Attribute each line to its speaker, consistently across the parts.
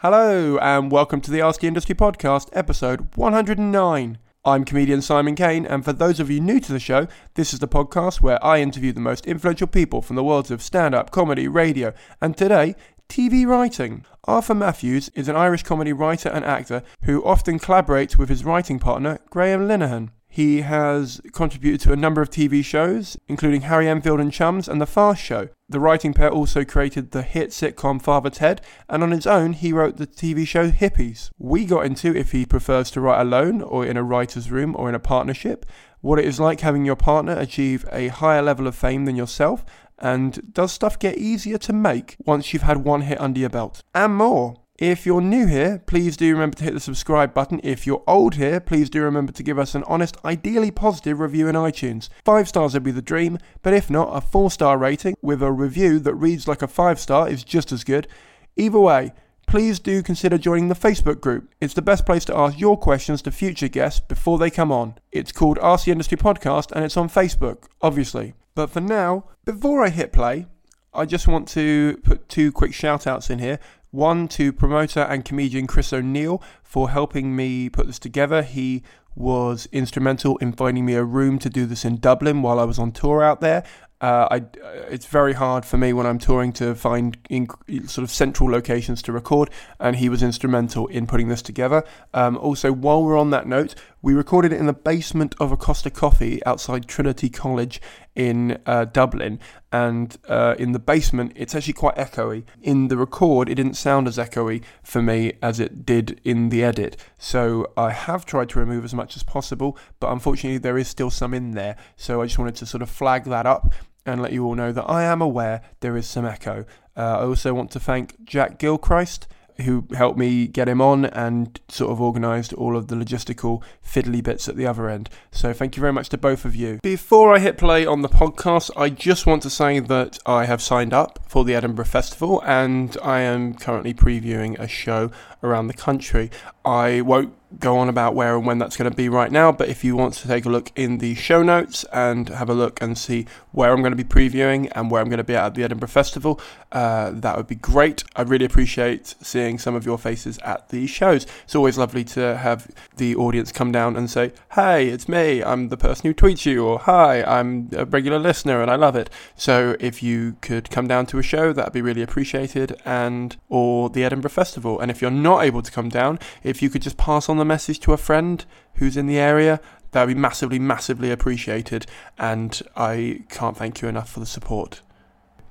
Speaker 1: Hello, and welcome to the Ask the Industry Podcast, episode 109. I'm comedian Simon Kane, and for those of you new to the show, this is the podcast where I interview the most influential people from the worlds of stand up, comedy, radio, and today, TV writing. Arthur Matthews is an Irish comedy writer and actor who often collaborates with his writing partner, Graham Linehan. He has contributed to a number of TV shows, including Harry Enfield and Chums and The Fast Show. The writing pair also created the hit sitcom Father Ted, and on his own, he wrote the TV show Hippies. We got into if he prefers to write alone, or in a writer's room, or in a partnership, what it is like having your partner achieve a higher level of fame than yourself, and does stuff get easier to make once you've had one hit under your belt, and more. If you're new here, please do remember to hit the subscribe button. If you're old here, please do remember to give us an honest, ideally positive review in iTunes. Five stars would be the dream, but if not, a four star rating with a review that reads like a five star is just as good. Either way, please do consider joining the Facebook group. It's the best place to ask your questions to future guests before they come on. It's called Ask the Industry Podcast and it's on Facebook, obviously. But for now, before I hit play, I just want to put two quick shout outs in here. One to promoter and comedian Chris O'Neill for helping me put this together. He was instrumental in finding me a room to do this in Dublin while I was on tour out there. Uh, I, it's very hard for me when I'm touring to find in, sort of central locations to record, and he was instrumental in putting this together. Um, also, while we're on that note, we recorded it in the basement of a Costa Coffee outside Trinity College in uh, Dublin, and uh, in the basement, it's actually quite echoey. In the record, it didn't sound as echoey for me as it did in the edit. So I have tried to remove as much as possible, but unfortunately, there is still some in there. So I just wanted to sort of flag that up and let you all know that I am aware there is some echo. Uh, I also want to thank Jack Gilchrist who helped me get him on and sort of organised all of the logistical fiddly bits at the other end. So thank you very much to both of you. Before I hit play on the podcast, I just want to say that I have signed up for the Edinburgh Festival and I am currently previewing a show around the country. I won't go on about where and when that's going to be right now, but if you want to take a look in the show notes and have a look and see where I'm going to be previewing and where I'm going to be at the Edinburgh Festival, uh, that would be great. I really appreciate seeing some of your faces at the shows. It's always lovely to have the audience come down and say, Hey, it's me, I'm the person who tweets you, or Hi, I'm a regular listener and I love it. So if you could come down to a show, that'd be really appreciated, and or the Edinburgh Festival. And if you're not able to come down, if you could just pass on the message to a friend who's in the area, that would be massively, massively appreciated. And I can't thank you enough for the support.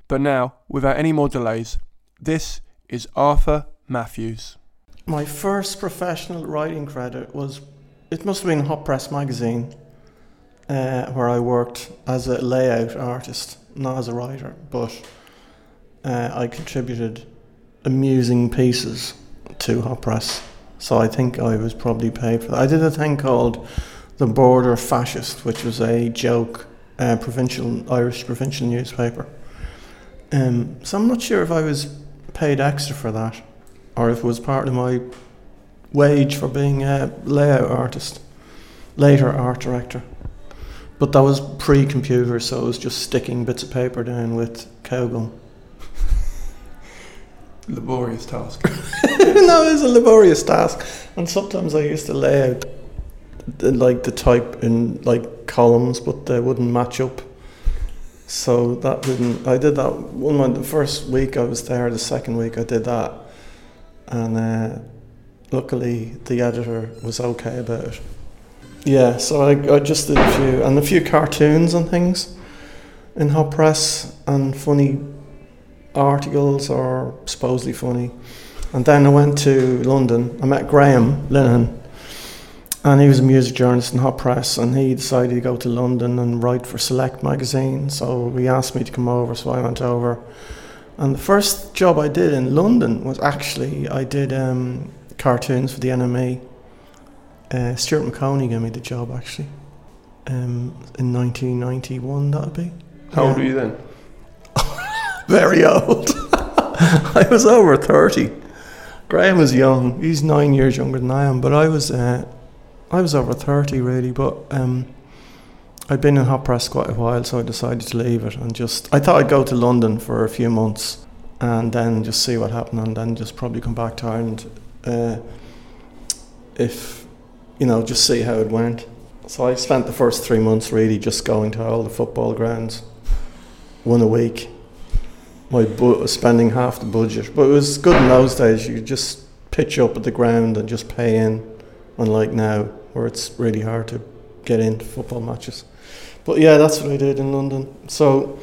Speaker 1: But now, without any more delays, this is Arthur Matthews.
Speaker 2: My first professional writing credit was, it must have been Hot Press magazine, uh, where I worked as a layout artist, not as a writer, but uh, I contributed amusing pieces to Hot Press. So I think I was probably paid for that. I did a thing called The Border Fascist, which was a joke uh, provincial Irish provincial newspaper. Um, so I'm not sure if I was paid extra for that, or if it was part of my wage for being a layout artist, later art director. But that was pre-computer, so it was just sticking bits of paper down with cowgum.
Speaker 1: Laborious task.
Speaker 2: no, it was a laborious task, and sometimes I used to lay out the, like the type in like columns, but they wouldn't match up. So that didn't. I did that one. The first week I was there, the second week I did that, and uh, luckily the editor was okay about it. Yeah, so I, I just did a few and a few cartoons and things in hot press and funny articles are supposedly funny. And then I went to London. I met Graham Linehan, and he was a music journalist in Hot Press, and he decided to go to London and write for Select magazine. So he asked me to come over, so I went over. And the first job I did in London was actually I did um, cartoons for the NME. Uh, Stuart Maconie gave me the job actually um, in 1991. That'd be.
Speaker 1: How old
Speaker 2: Yeah.
Speaker 1: were you then?
Speaker 2: Very old. I was over 30. Graham was young. He's nine years younger than I am, but I was uh, I was over 30 really. But um, I'd been in hot press quite a while, so I decided to leave it and just. I thought I'd go to London for a few months and then just see what happened, and then just probably come back to Ireland uh, if you know just see how it went. So I spent the first three months really just going to all the football grounds, one a week my bu- spending half the budget. But it was good in those days. You could just pitch up at the ground and just pay in, unlike now, where it's really hard to get into football matches. But yeah, that's what I did in London. So,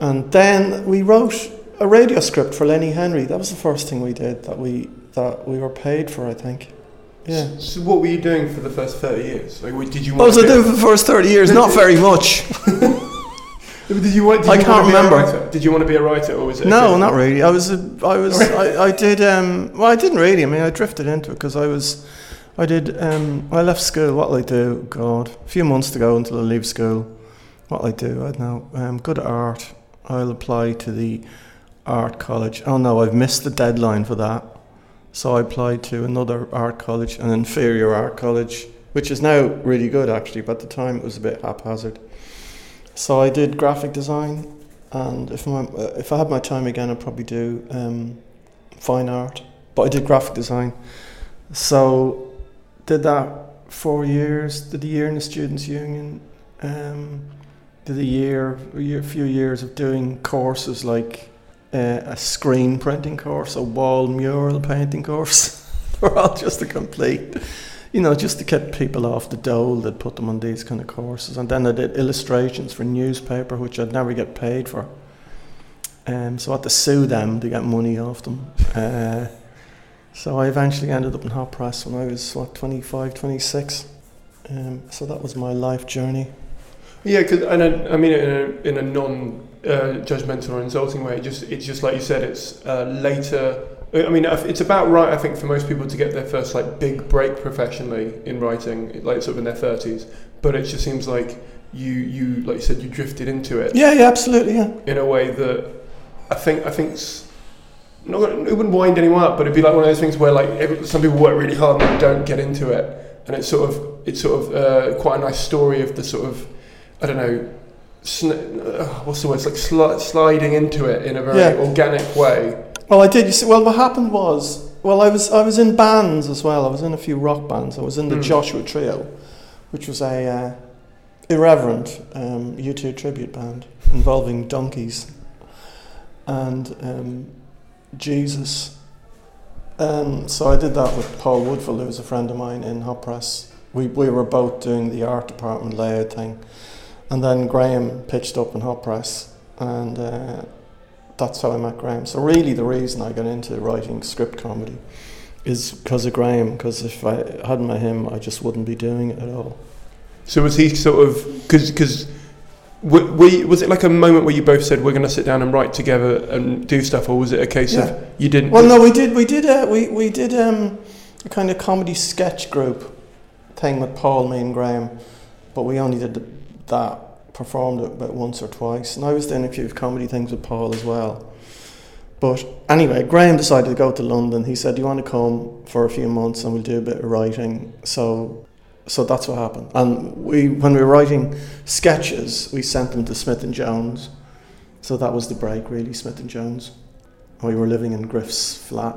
Speaker 2: and then we wrote a radio script for Lenny Henry. That was the first thing we did that we that we were paid for. I think. Yeah.
Speaker 1: So what were you doing for the first 30 years? Like, did you
Speaker 2: What was I
Speaker 1: to
Speaker 2: doing for the first thirty years? Not very much.
Speaker 1: Did you want? Did
Speaker 2: I
Speaker 1: you
Speaker 2: can't
Speaker 1: want to be a
Speaker 2: remember.
Speaker 1: writer? Did you want to be a writer, or was it?
Speaker 2: No, not really. I was, a, I was, I, I did. Um, well, I didn't really. I mean, I drifted into it because I was, I did. Um, I left school. What I do? God, a few months to go until I leave school. What I do? I don't know. I'm good at art. I'll apply to the art college. Oh no, I've missed the deadline for that. So I applied to another art college, an inferior art college, which is now really good actually. But at the time, it was a bit haphazard. So I did graphic design and if my, uh, if I had my time again, I'd probably do um, fine art. But I did graphic design, so did that four years. Did a year in the students' union. Um, did a year, a year, few years of doing courses like uh, a screen printing course, a wall mural painting course. They're all just a complete, you know, just to get people off the dole that put them on these kind of courses. And then I did illustrations for newspaper, which I'd never get paid for. Um, so I had to sue them to get money off them. Uh, so I eventually ended up in Hot Press when I was, what, 25, 26. Um, so that was my life journey.
Speaker 1: Yeah, because and I, I mean in a, in a non uh, judgmental or insulting way. Just it's just like you said. It's uh, later. I mean, it's about right. I think for most people to get their first like big break professionally in writing, like sort of in their thirties. But it just seems like you you like you said you drifted into it
Speaker 2: Yeah, yeah, absolutely, yeah.
Speaker 1: in a way that I think I think's not it wouldn't wind anyone up, but it'd be like one of those things where like every, some people work really hard and they don't get into it, and it's sort of it's sort of uh, quite a nice story of the sort of I don't know. Sn- uh, what's the word? It's like sli- sliding into it in a very
Speaker 2: Yeah.
Speaker 1: organic way.
Speaker 2: Well, I did. You see, well, what happened was, well, I was I was in bands as well. I was in a few rock bands. I was in the
Speaker 1: Mm.
Speaker 2: Joshua Trio, which was a uh, irreverent um, U2 tribute band involving donkeys and um, Jesus. Um, so I did that with Paul Woodfull, who was a friend of mine in Hot Press. We we were both doing the art department layout thing, and then Graham pitched up in Hot Press, and. Uh, that's how I met Graham. So really, the reason I got into writing script comedy is because of Graham. Because if I hadn't met him, I just wouldn't be doing it at all.
Speaker 1: So was he sort of because because we was it like a moment where you both said we're going to sit down and write together and do stuff, or was it a case
Speaker 2: Yeah.
Speaker 1: of you didn't?
Speaker 2: Well, no, we did. We did. Uh, we we did um, a kind of comedy sketch group thing with Paul, me, and Graham, but we only did that. Performed it about once or twice, and I was doing a few comedy things with Paul as well. But anyway, Graham decided to go to London. He said, "Do you want to come for a few months and we'll do a bit of writing?" So, so that's what happened. And we, when we were writing sketches, we sent them to Smith and Jones. So that was the break, really, Smith and Jones. we were living in Griff's flat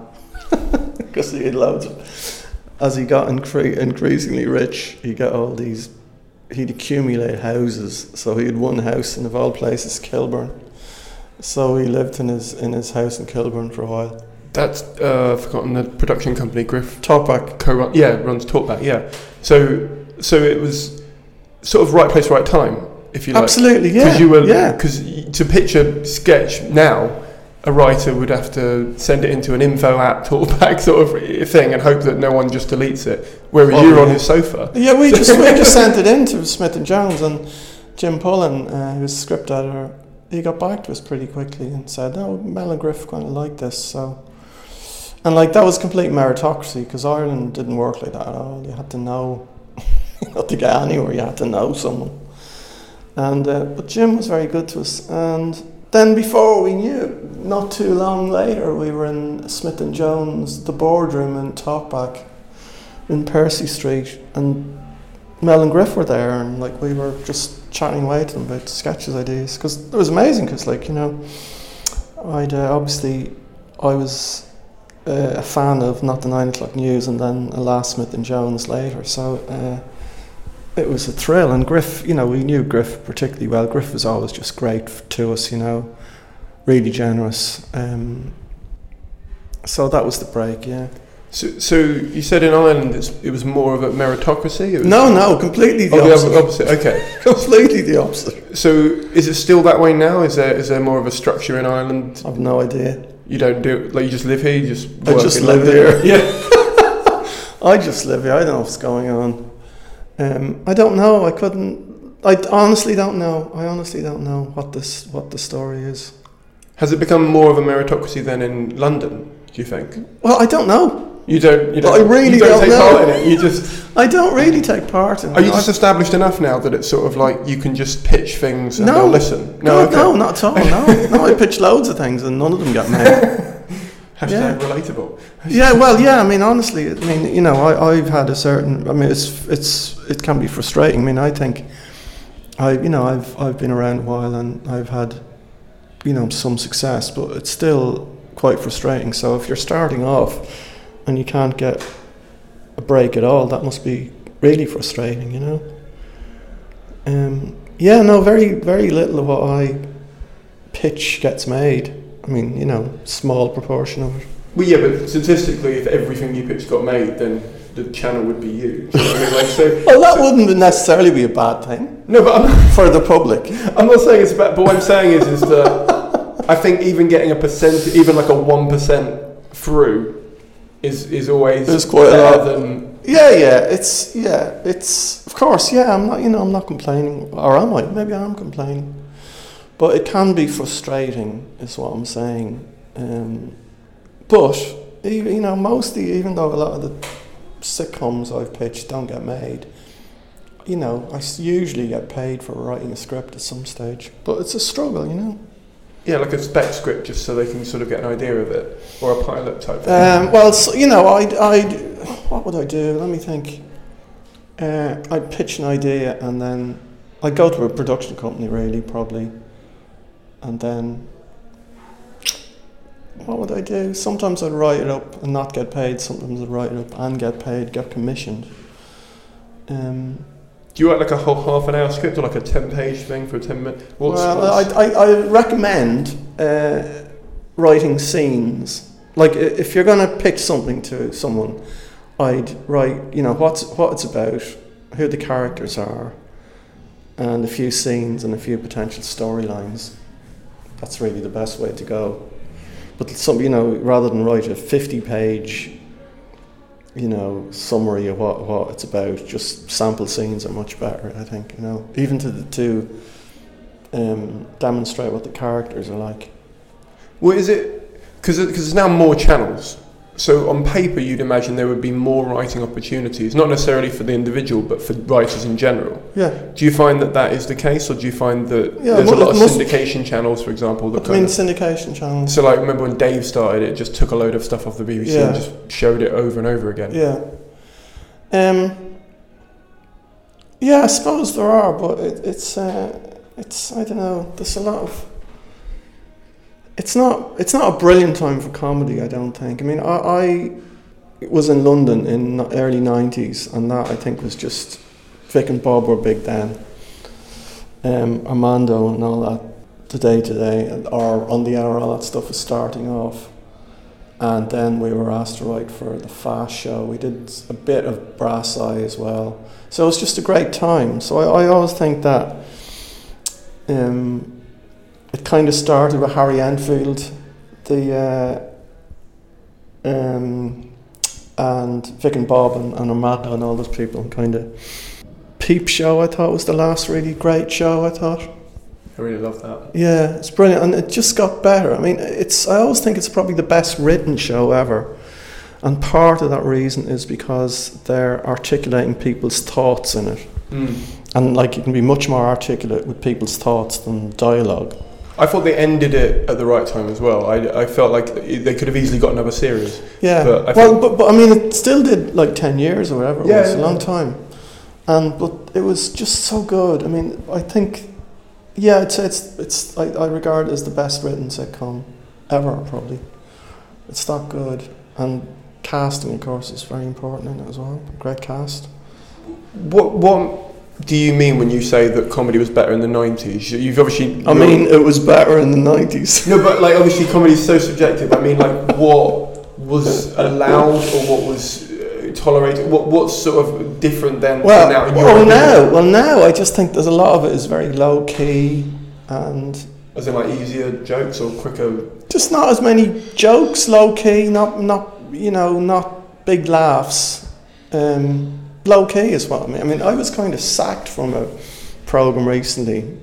Speaker 2: because he had loads of. As he got incre- increasingly rich, he got all these. He'd accumulate houses, so he had one house in of all places, Kilburn. So he lived in his in his house in Kilburn for a while.
Speaker 1: That's uh, I've forgotten the production company Griff
Speaker 2: Talkback.
Speaker 1: co-run. Yeah, runs Talkback. Yeah, so so it was sort of right place, right time, if you like.
Speaker 2: Absolutely, yeah.
Speaker 1: Because you were
Speaker 2: yeah.
Speaker 1: because to pitch a sketch now, a writer would have to send it into an info at Talkback sort of thing and hope that no one just deletes it. Whereas
Speaker 2: Oh,
Speaker 1: you were on his sofa.
Speaker 2: Yeah, we just we just sent it in to Smith and Jones, and Jim Pullen, uh, who's script editor, he got back to us pretty quickly and said, "No, Mel and Griff kind of like this." So, and like that was complete meritocracy because Ireland didn't work like that at all. You had to know, not to get anywhere, you had to know someone. And uh, but Jim was very good to us, and then before we knew, not too long later, we were in Smith and Jones, the boardroom in Talkback in Percy Street, and Mel and Griff were there, and like we were just chatting away to them about sketches ideas because it was amazing. Because like you know, I'd uh, obviously I was uh, a fan of not the nine o'clock news, and then Alas Smith and Jones later. So uh, it was a thrill, and Griff, you know, we knew Griff particularly well. Griff was always just great to us, you know, really generous. Um, so that was the break, yeah.
Speaker 1: So, so you said in Ireland it's, it was more of a meritocracy.
Speaker 2: No, no, completely the
Speaker 1: Oh,
Speaker 2: opposite.
Speaker 1: other- opposite. Okay.
Speaker 2: completely the opposite.
Speaker 1: So is it still that way now? Is there is there more of a structure in Ireland?
Speaker 2: I've no idea.
Speaker 1: You don't do like you just live here. You just
Speaker 2: I just
Speaker 1: in
Speaker 2: live
Speaker 1: London?
Speaker 2: here.
Speaker 1: Yeah.
Speaker 2: I just live here. I don't know what's going on. Um, I don't know. I couldn't. I honestly don't know. I honestly don't know what this what the story is.
Speaker 1: Has it become more of a meritocracy than in London? Do you think?
Speaker 2: Well, I don't know.
Speaker 1: You don't. You don't.
Speaker 2: I really
Speaker 1: you don't,
Speaker 2: don't
Speaker 1: take
Speaker 2: know.
Speaker 1: part in it. You just.
Speaker 2: I don't really take part in it.
Speaker 1: Are you just established enough now that it's sort of like you can just pitch things and
Speaker 2: No.
Speaker 1: they'll listen?
Speaker 2: no,
Speaker 1: okay.
Speaker 2: no, not at all. No, no. I pitched loads of things and none of them got made.
Speaker 1: Hashtag
Speaker 2: Yeah.
Speaker 1: relatable.
Speaker 2: yeah, well, yeah. I mean, honestly, I mean, you know, I, I've had a certain. I mean, it's it's it can be frustrating. I mean, I think, I you know, I've I've been around a while and I've had, you know, some success, but it's still quite frustrating. So if you're starting off and you can't get a break at all, that must be really frustrating. You know. Um. Yeah. No. Very very little of what I pitch gets made. I mean, you know, small proportion of it.
Speaker 1: Well, yeah, but statistically, if everything you pitch got made, then the channel would be you. You know I mean? Like, so,
Speaker 2: Well, that wouldn't necessarily be a bad thing
Speaker 1: no, but I'm,
Speaker 2: for the public.
Speaker 1: I'm not saying it's bad. But what I'm saying is, is that I think even getting a percent, even like a one percent through, is is always
Speaker 2: Is quite a lot.
Speaker 1: than.
Speaker 2: Yeah, yeah, it's yeah, it's of course, yeah. I'm not, you know, I'm not complaining, or am I? Maybe I am complaining, but it can be frustrating, is what I'm saying. Um, but you know, mostly, even though a lot of the sitcoms I've pitched don't get made, you know, I usually get paid for writing a script at some stage. But it's a struggle, you know.
Speaker 1: Yeah, like a spec script, just so they can sort of get an idea of it, or a pilot type. thing.
Speaker 2: Um, well, so, you know, I'd, I'd, what would I do? Let me think. Uh, I'd pitch an idea and then I'd go to a production company, really, probably. And then, what would I do? Sometimes I'd write it up and not get paid. Sometimes I'd write it up and get paid, get commissioned. Um,
Speaker 1: Do you write like a whole half an hour script or like a ten page thing for a ten minute? What's,
Speaker 2: well,
Speaker 1: what's-
Speaker 2: I, I, I recommend uh, writing scenes. Like if you're going to pitch something to someone, I'd write, you know, what's what it's about, who the characters are, and a few scenes and a few potential storylines. That's really the best way to go. But some, you know, rather than write a fifty-page, you know, summary of what, what it's about, just sample scenes are much better. I think, you know, even to the to um, demonstrate what the characters are like.
Speaker 1: Well, is it because there's now more channels? So on paper, you'd imagine there would be more writing opportunities, not necessarily for the individual, but for writers in general.
Speaker 2: Yeah,
Speaker 1: Do you find that that is the case, or do you find that
Speaker 2: Yeah,
Speaker 1: there's a lot of syndication channels, for example, that
Speaker 2: I mean syndication channels.
Speaker 1: so like remember when Dave started, it just took a load of stuff off the BBC and just showed it over and over again.
Speaker 2: Yeah. Um. Yeah, I suppose there are, but it, it's uh, it's I don't know. There's a lot of it's not it's not a brilliant time for comedy. I don't think. I mean, I, I was in London in the early '90s, and that I think was just Vic and Bob were big then. Um, Armando and all that, today today, or on the hour, all that stuff was starting off. And then we were asked to write for the Fast Show. We did a bit of Brass Eye as well. So it was just a great time. So I, I always think that um, it kind of started with Harry Enfield, the uh, um, and Vic and Bob and, and Armando and all those people. Kind of Peep Show. I thought was the last really great show. I thought.
Speaker 1: I really love that.
Speaker 2: Yeah, it's brilliant, and it just got better. I mean, it's. I always think it's probably the best written show ever, and part of that reason is because they're articulating people's thoughts in it,
Speaker 1: Mm.
Speaker 2: and like you can be much more articulate with people's thoughts than dialogue.
Speaker 1: I thought they ended it at the right time as well. I, I felt like they could have easily got another series.
Speaker 2: Yeah,
Speaker 1: But I
Speaker 2: well, but, but I mean, it still did like ten years or whatever. It
Speaker 1: Yeah,
Speaker 2: was a
Speaker 1: yeah.
Speaker 2: long time, and but it was just so good. I mean, I think, yeah, I'd it's it's I, I regard it as the best written sitcom ever. Probably, it's that good, and casting, of course, is very important in it as well. Great cast.
Speaker 1: What what do you mean when you say that comedy was better in the nineties? You've obviously.
Speaker 2: I mean, it was better in the nineties.
Speaker 1: no, but like obviously comedy is so subjective. I mean, like what was allowed or what was uh, tolerated? What what's sort of different then?
Speaker 2: Well,
Speaker 1: now?
Speaker 2: well, now, well, now I just think there's a lot of it is very low key and.
Speaker 1: As in like easier jokes or quicker.
Speaker 2: just not as many jokes, low key, not not you know, not big laughs. Um, low key is what I mean. I mean, I was kind of sacked from a program recently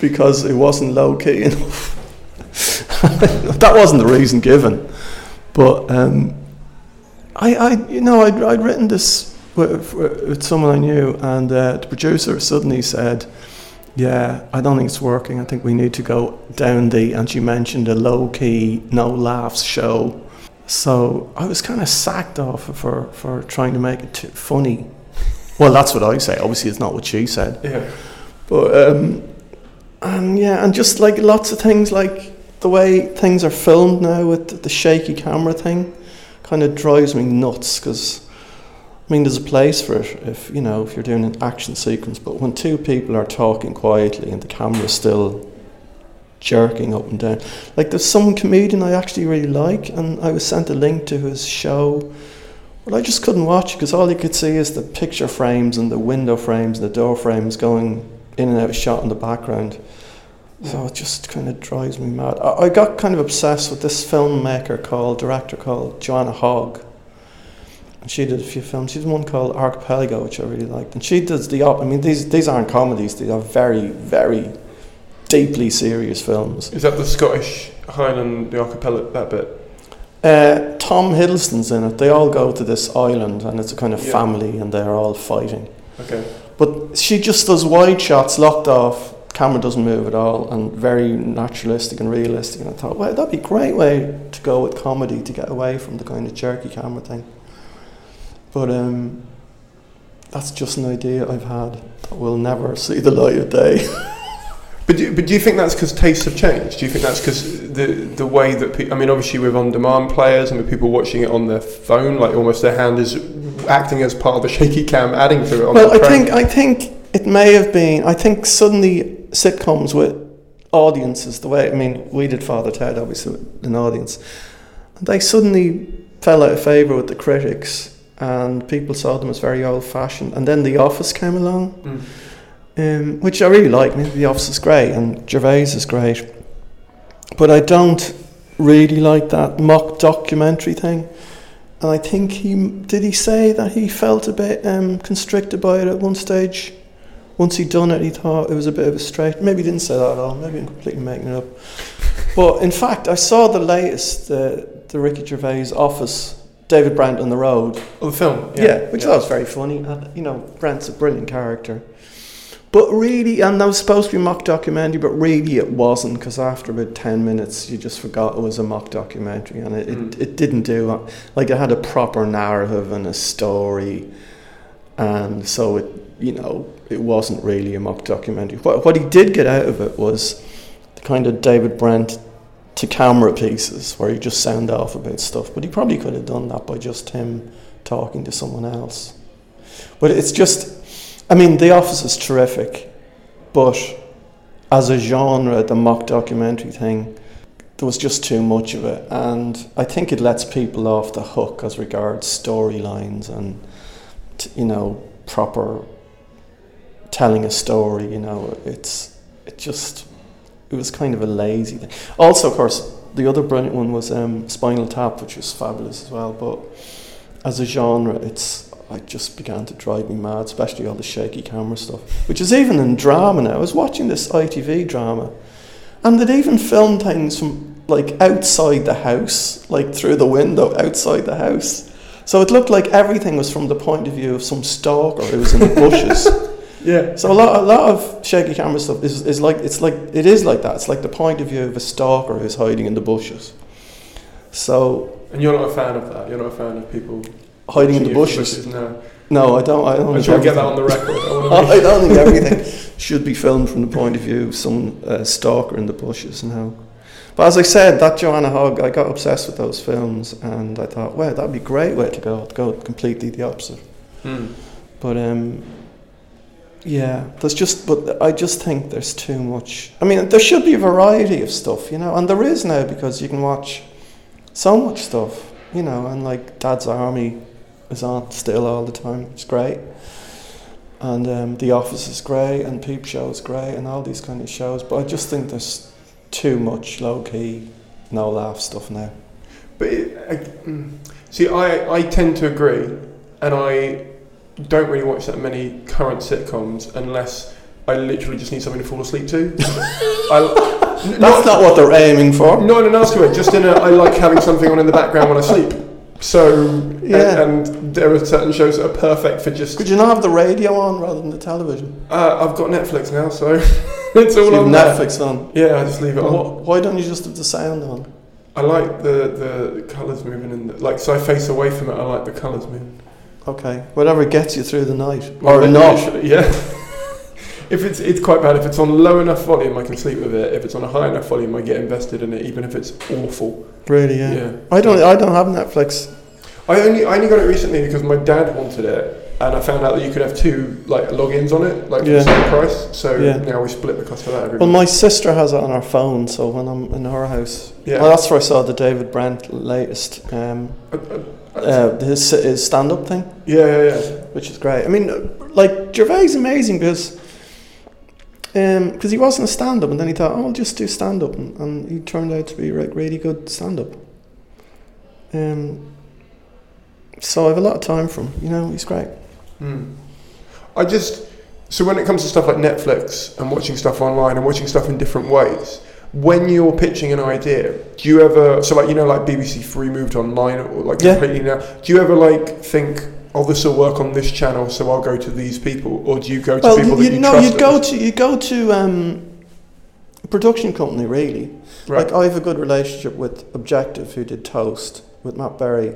Speaker 2: because it wasn't low key enough. that wasn't the reason given, but um, I, I, you know, I'd, I'd written this with, with someone I knew, and uh, the producer suddenly said. Yeah, I don't think it's working. I think we need to go down the, and she mentioned a low key, no laughs show. So I was kind of sacked off for, for trying to make it too funny. Well, that's what I say. Obviously, it's not what she said.
Speaker 1: Yeah.
Speaker 2: But, um, and yeah, and just like lots of things, like the way things are filmed now with the, the shaky camera thing, kind of drives me nuts because. I mean, there's a place for it if you know if you're doing an action sequence, but when two people are talking quietly and the camera's still jerking up and down, like there's some comedian I actually really like, and I was sent a link to his show, Well, I just couldn't watch because all you could see is the picture frames and the window frames and the door frames going in and out of shot in the background. So it just kind of drives me mad. I, I got kind of obsessed with this filmmaker called director called Joanna Hogg. And she did a few films. She did one called Archipelago, which I really liked. And she does the op. I mean, these these aren't comedies. These are very, very deeply serious films.
Speaker 1: Is that the Scottish Highland, the archipelago, that bit?
Speaker 2: Uh, Tom Hiddleston's in it. They all go to this island, and it's a kind of
Speaker 1: Yeah.
Speaker 2: family, and they're all fighting.
Speaker 1: Okay.
Speaker 2: But she just does wide shots, locked off. Camera doesn't move at all, and very naturalistic and realistic. And I thought, well, that'd be a great way to go with comedy to get away from the kind of jerky camera thing. But um, that's just an idea I've had that will never see the light of day.
Speaker 1: But do, but do you think that's because tastes have changed? Do you think that's because the the way that pe- I mean, obviously with on-demand players and with people watching it on their phone, like almost their hand is acting as part of the shaky cam, adding to it. On
Speaker 2: well, I think I think it may have been. I think suddenly sitcoms with audiences, the way I mean, we did Father Ted, obviously with an audience, they suddenly fell out of favour with the critics, and people saw them as very old-fashioned. And then The Office came along,
Speaker 1: Mm.
Speaker 2: Um, which I really like. I mean, The Office is great, and Gervais is great, but I don't really like that mock documentary thing. And I think he did he say that he felt a bit um, constricted by it at one stage. Once he'd done it, he thought it was a bit of a stretch. Maybe he didn't say that at all. Maybe I'm completely making it up. But in fact, I saw the latest, uh, the Ricky Gervais Office, David Brent on the Road.
Speaker 1: Oh, the film.
Speaker 2: Yeah, which I thought was very funny. And, you know, Brent's a brilliant character. But really, and that was supposed to be a mock documentary, but really it wasn't because after about 10 minutes you just forgot it was a mock documentary and it,
Speaker 1: Mm.
Speaker 2: it, it didn't do, like it had a proper narrative and a story. And so it, you know, it wasn't really a mock documentary. What, what he did get out of it was the kind of David Brent to camera pieces where he just sound off about stuff. But he probably could have done that by just him talking to someone else. But it's just, I mean, The Office is terrific, but as a genre, the mock documentary thing, there was just too much of it. And I think it lets people off the hook as regards storylines and, t- you know, proper telling a story. You know, it's, it just, it was kind of a lazy thing. Also, of course, the other brilliant one was um, Spinal Tap, which was fabulous as well. But as a genre, it's it just began to drive me mad, especially all the shaky camera stuff, which is even in drama now. I was watching this ITV drama, and they'd even filmed things from like outside the house, like through the window outside the house. So it looked like everything was from the point of view of some stalker who was in the bushes.
Speaker 1: Yeah.
Speaker 2: So a lot, a lot of shaky camera stuff is, is like it's like it is like that. It's like the point of view of a stalker who's hiding in the bushes. So
Speaker 1: And you're not a fan of that. You're not a fan of people
Speaker 2: hiding in the bushes.
Speaker 1: No.
Speaker 2: No, I don't. I don't.
Speaker 1: I to get that on the record. I
Speaker 2: I don't think everything should be filmed from the point of view of some uh, stalker in the bushes now. But as I said, that Joanna Hogg, I got obsessed with those films, and I thought, wow, that'd be a great way to go. Go completely the opposite.
Speaker 1: Hmm.
Speaker 2: But um, yeah, there's just. But I just think there's too much. I mean, there should be a variety of stuff, you know, and there is now because you can watch so much stuff, you know, and like Dad's Army is on still all the time. It's great. And um, The Office is great, and Peep Show is great, and all these kind of shows. But I just think there's too much low key, no laugh stuff now.
Speaker 1: But it, I, mm. see, I, I tend to agree, and I don't really watch that many current sitcoms unless I literally just need something to fall asleep to. I,
Speaker 2: That's not what they're aiming for.
Speaker 1: Not in a nasty way, just in a, I like having something on in the background when I sleep. So,
Speaker 2: Yeah.
Speaker 1: and, and there are certain shows that are perfect for just.
Speaker 2: Could you not have the radio on rather than the television?
Speaker 1: Uh, I've got Netflix now, so it's all
Speaker 2: So
Speaker 1: on
Speaker 2: have
Speaker 1: there.
Speaker 2: Netflix on.
Speaker 1: Yeah, I just leave it on.
Speaker 2: Wh- Why don't you just have the sound on?
Speaker 1: I like the, the colours moving in. The, like, so I face away from it, I like the colours moving.
Speaker 2: Okay, whatever gets you through the night,
Speaker 1: Well,
Speaker 2: or not.
Speaker 1: Yeah. if it's it's quite bad. If it's on low enough volume, I can sleep with it. If it's on a high enough volume, I get invested in it, even if it's awful.
Speaker 2: Really, yeah.
Speaker 1: Yeah.
Speaker 2: I don't. I don't have Netflix.
Speaker 1: I only I only got it recently because my dad wanted it, and I found out that you could have two like logins on it, like for
Speaker 2: Yeah.
Speaker 1: the same price. So
Speaker 2: Yeah.
Speaker 1: now we split the cost of that. Every
Speaker 2: Well,
Speaker 1: month.
Speaker 2: my sister has it on her phone, so when I'm in her house,
Speaker 1: Yeah.
Speaker 2: well, that's where I saw the David Brent latest, um,
Speaker 1: Uh, uh,
Speaker 2: uh, his his stand up thing,
Speaker 1: yeah, yeah, yeah.
Speaker 2: which is great. I mean, uh, like Gervais is amazing because. Because he wasn't a stand-up, and then he thought, "Oh, I'll just do stand-up," and, and he turned out to be like really good stand-up. Um, so I have a lot of time for him. You know, he's great.
Speaker 1: Hmm. I just so when it comes to stuff like Netflix and watching stuff online and watching stuff in different ways, when you're pitching an idea, do you ever so like you know like BBC Three moved online or like
Speaker 2: Yeah.
Speaker 1: completely now? Do you ever like think, oh, this will work on this channel, so I'll go to these people, or do you go to
Speaker 2: Well,
Speaker 1: people
Speaker 2: you,
Speaker 1: that you
Speaker 2: know,
Speaker 1: trust?
Speaker 2: you go to you go to um, a production company really.
Speaker 1: right?
Speaker 2: Like I have a good relationship with Objective, who did Toast with Matt Berry.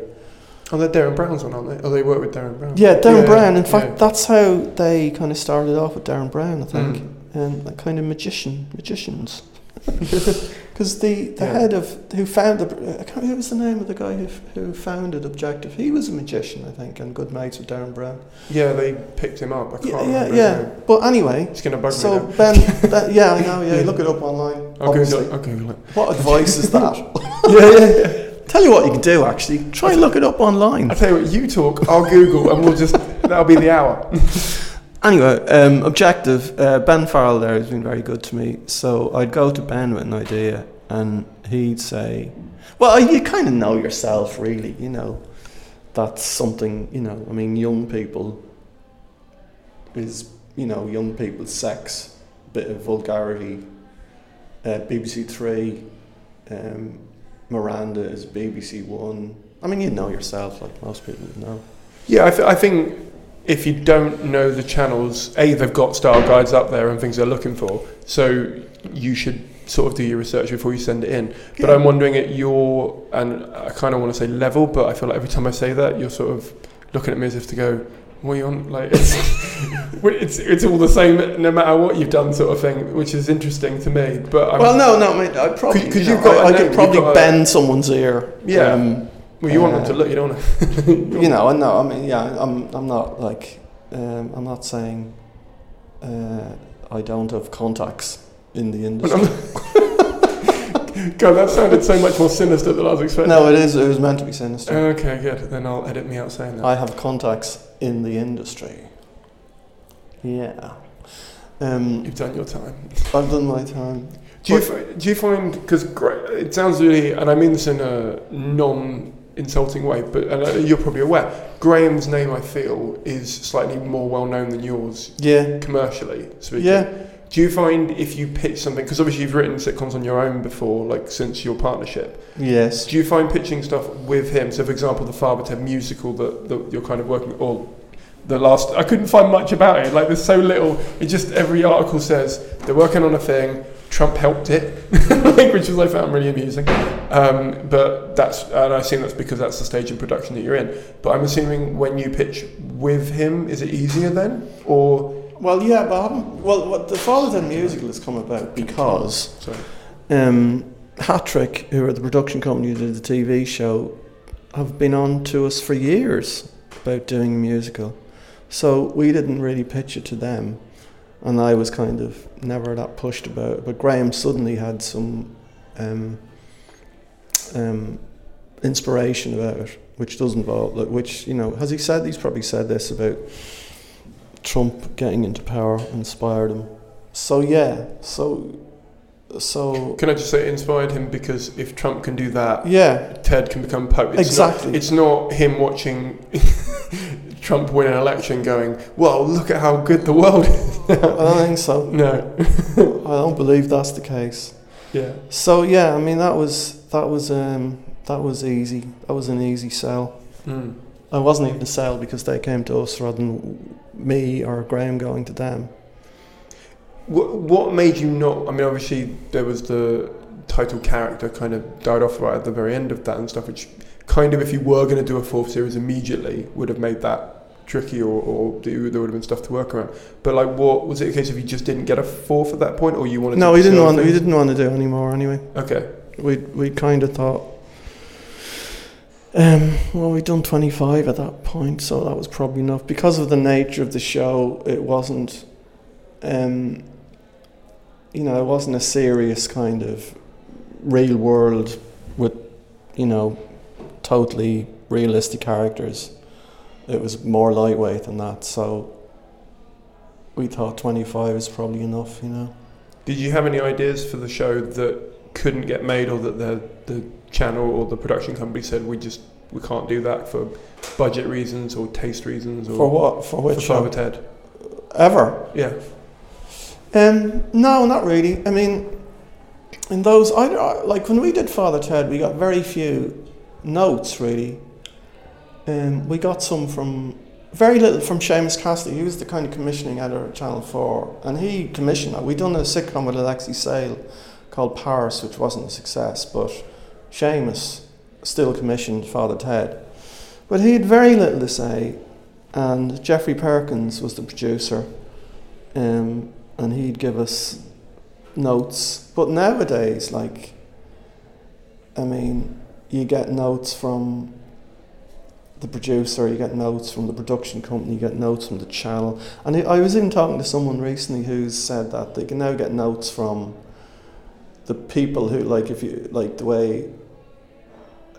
Speaker 1: oh, they're Derren Brown's one, aren't they? Oh, they work with Derren Brown.
Speaker 2: Yeah, Derren
Speaker 1: Yeah,
Speaker 2: Brown. In fact,
Speaker 1: yeah.
Speaker 2: that's how they kind of started off with Derren Brown, I think,
Speaker 1: Mm.
Speaker 2: and like kind of magician magicians. Because the, the
Speaker 1: Yeah.
Speaker 2: head of who found the I can't, who was the name of the guy who, who founded Objective? He was a magician, I think, and good mates with Derren Brown.
Speaker 1: yeah, they picked him up. I can't
Speaker 2: Yeah, yeah,
Speaker 1: remember his
Speaker 2: yeah. But anyway,
Speaker 1: It's gonna bug
Speaker 2: so
Speaker 1: me now.
Speaker 2: Ben, ben, yeah, I know, yeah, look it up online.
Speaker 1: I'll
Speaker 2: obviously.
Speaker 1: Google, it. I'll Google it.
Speaker 2: What advice is that?
Speaker 1: yeah, yeah, yeah.
Speaker 2: Tell you what you can do actually. Try and look it up online.
Speaker 1: I tell you what, you talk, I'll Google, and we'll just that'll be the hour.
Speaker 2: Anyway, um, objective. Uh, ben Farrell there has been very good to me. So I'd go to Ben with an idea, and he'd say, "Well, you kind of know yourself, really. You know, that's something. You know, I mean, young people is you know young people's sex, bit of vulgarity. Uh, BBC Three, um, Miranda is BBC One. I mean, you know yourself, like most people know.
Speaker 1: Yeah, I, th- I think if you don't know the channels, A, they've got style guides up there and things they're looking for. So you should sort of do your research before you send it in. But I'm wondering at your, and I kind of want to say level, but I feel like every time I say that, you're sort of looking at me as if to go, What you on like? It's, it's it's all the same no matter what you've done, sort of thing, which is interesting to me. But I'm,
Speaker 2: Well, no, no. I mean, I probably,
Speaker 1: Could- could
Speaker 2: you
Speaker 1: you've
Speaker 2: know,
Speaker 1: got
Speaker 2: I, I could probably
Speaker 1: got a-
Speaker 2: bend someone's ear.
Speaker 1: Yeah.
Speaker 2: Um,
Speaker 1: well, you want them
Speaker 2: uh,
Speaker 1: to look. You don't. Want to,
Speaker 2: you know, I know. I mean, yeah, I'm. I'm not like. Um, I'm not saying. Uh, I don't have contacts in the industry.
Speaker 1: God, that sounded so much more sinister than I was expecting.
Speaker 2: no, it is. It was meant to be sinister.
Speaker 1: Okay, good. Then I'll edit me out saying that.
Speaker 2: I have contacts in the industry. Yeah. Um,
Speaker 1: You've done your time.
Speaker 2: I've done my time.
Speaker 1: Do you, do you find because it sounds really, and I mean this in a non-insulting way, but and uh, you're probably aware, Graham's name I feel is slightly more well known than yours
Speaker 2: Yeah.
Speaker 1: commercially speaking.
Speaker 2: Yeah.
Speaker 1: Do you find if you pitch something, because obviously you've written sitcoms on your own before, like since your partnership,
Speaker 2: Yes.
Speaker 1: do you find pitching stuff with him? So, for example, the Father Ted musical that, that you're kind of working, or the last, I couldn't find much about it. Like, there's so little. It just every article says they're working on a thing. Trump helped it, which was I found really amusing. Um, but that's, and I assume that's because that's the stage in production that you're in. But I'm assuming when you pitch with him, is it easier then, or
Speaker 2: Well, yeah, but well, what the Father Ted musical has come about because um, Hat Trick, who are the production company who did the TV show, have been on to us for years about doing a musical. So we didn't really pitch it to them, and I was kind of never that pushed about it. But Graham suddenly had some um, um, inspiration about it, which does involve, like, which you know, has he said? He's probably said this about Trump getting into power inspired him. So yeah, so so
Speaker 1: Can I just say it inspired him because if Trump can do that,
Speaker 2: yeah,
Speaker 1: Ted can become pope. It's
Speaker 2: Exactly.
Speaker 1: Not, it's not him watching Trump win an election going, well, look at how good the world is.
Speaker 2: I don't think so.
Speaker 1: no.
Speaker 2: I don't believe that's the case.
Speaker 1: Yeah.
Speaker 2: So yeah, I mean that was that was um, that was easy. That was an easy sell.
Speaker 1: Mm.
Speaker 2: I wasn't even a sell because they came to us rather than me or Graham going to them.
Speaker 1: What, what made you not? I mean, obviously, there was the title character kind of died off right at the very end of that and stuff, which kind of, if you were going to do a fourth series immediately, would have made that tricky or, or there there would have been stuff to work around. But, like, what was it a case of you just didn't get a fourth at that point or you wanted
Speaker 2: No,
Speaker 1: to
Speaker 2: we didn't want we didn't want to do any more anyway.
Speaker 1: Okay.
Speaker 2: We we kind of thought. Um, well, we'd done 25 at that point, so that was probably enough. Because of the nature of the show, it wasn't, um, you know, it wasn't a serious kind of real world with, you know, totally realistic characters. It was more lightweight than that, so we thought 25 is probably enough, you know.
Speaker 1: Did you have any ideas for the show that couldn't get made, or that the the channel or the production company said we just we can't do that for budget reasons or taste reasons? Or
Speaker 2: For what? For
Speaker 1: For
Speaker 2: which show?
Speaker 1: Father Ted.
Speaker 2: Ever?
Speaker 1: Yeah.
Speaker 2: Um, no, not really. I mean, in those, I- like when we did Father Ted, we got very few notes really. Um, we got some from very little from Seamus Cassidy. He was the kind of commissioning editor at Channel Four, and he commissioned that. We done a sitcom with Alexei Sayle called Paris, which wasn't a success, but Seamus still commissioned Father Ted. But he had very little to say, and Geoffrey Perkins was the producer. Um, and he'd give us notes. But nowadays, like, I mean, you get notes from the producer, you get notes from the production company, you get notes from the channel. And I was even talking to someone recently who said that they can now get notes from the people who, like, if you like the way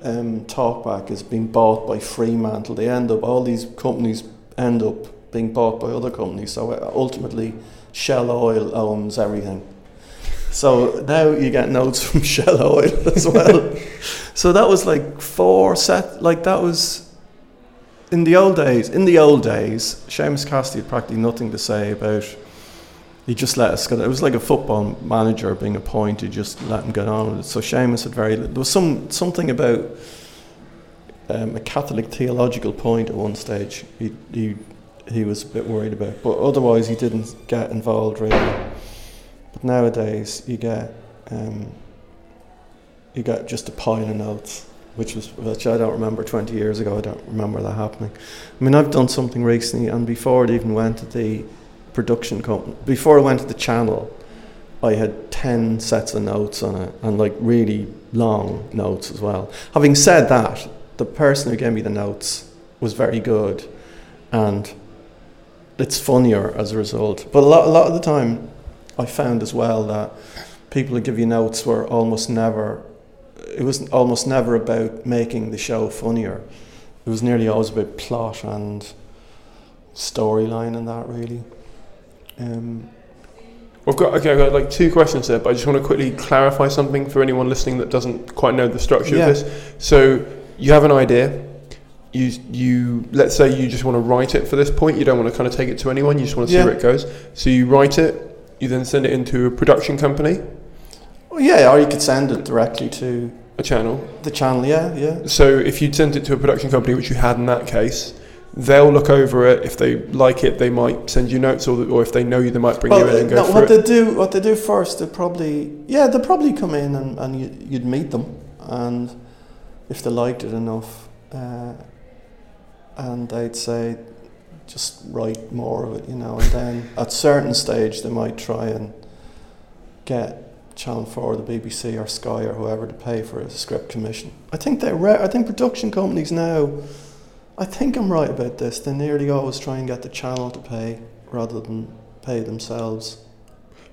Speaker 2: um, Talkback is being bought by Fremantle, they end up, all these companies end up being bought by other companies. So uh, ultimately, Shell Oil owns everything. So now you get notes from Shell Oil as well. so that was like four set, like that was in the old days. In the old days, Seamus Cassidy had practically nothing to say about. He just let us go. It was like a football manager being appointed, just let him get on. So Seamus had very. There was some something about um, a Catholic theological point at one stage. He he he was a bit worried about, but otherwise he didn't get involved really. Nowadays you get um, you get just a pile of notes. which was which I don't remember 20 years ago. I don't remember that happening. I mean, I've done something recently, and before it even went to the production company, before it went to the channel, I had 10 sets of notes on it, and like really long notes as well. Having said that, the person who gave me the notes was very good, and it's funnier as a result. But a lot, a lot of the time, I found as well that people who give you notes were almost never. It was almost never about making the show funnier. It was nearly always about plot and storyline and that really. Um,
Speaker 1: I've got okay, I've got like two questions there, but I just want to quickly clarify something for anyone listening that doesn't quite know the structure
Speaker 2: Yeah.
Speaker 1: of this. So you have an idea. You you let's say you just want to write it for this point. You don't want to kind of take it to anyone. You just want to see
Speaker 2: Yeah.
Speaker 1: where it goes. So you write it. You then send it into a production company,
Speaker 2: well, yeah, or you could send it directly to
Speaker 1: a channel.
Speaker 2: the channel. Yeah, yeah.
Speaker 1: So if you'd sent it to a production company, which you had in that case, they'll look over it. If they like it, they might send you notes, or, or if they know you, they might bring you in and go
Speaker 2: no, what
Speaker 1: it.
Speaker 2: they do, what they do first, they probably, yeah, they probably come in and, and you, you'd meet them, and if they liked it enough, uh, and they'd say, just write more of it, you know, and then at certain stage they might try and get Channel Four, the BBC, or Sky, or whoever to pay for a script commission. I think they, re- I think production companies now. I think I'm right about this. They nearly always try and get the channel to pay rather than pay themselves.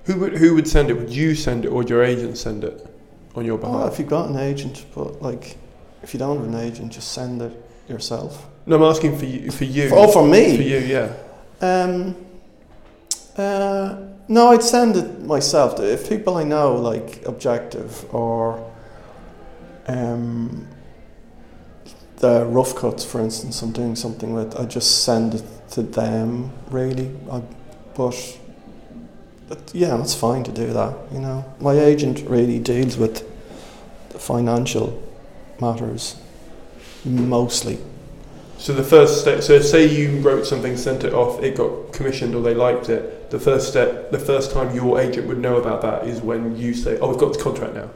Speaker 1: Who would who would send it? Would you send it, or would your agent send it on your behalf?
Speaker 2: Well,
Speaker 1: behalf?
Speaker 2: if you've got an agent, but like, if you don't have an agent, just send it yourself.
Speaker 1: No, I'm asking for you. For you.
Speaker 2: Oh, for me?
Speaker 1: For you, yeah.
Speaker 2: Um, uh, no, I'd send it myself. If people I know, like Objective or um, the rough cuts, for instance, I'm doing something with, I just send it to them, really. I, but, but yeah, it's fine to do that, you know. My agent really deals with the financial matters mostly.
Speaker 1: So the first step. So say you wrote something, sent it off, it got commissioned, or they liked it. The first step, the first time your agent would know about that is when you say, "Oh, we've got the contract now."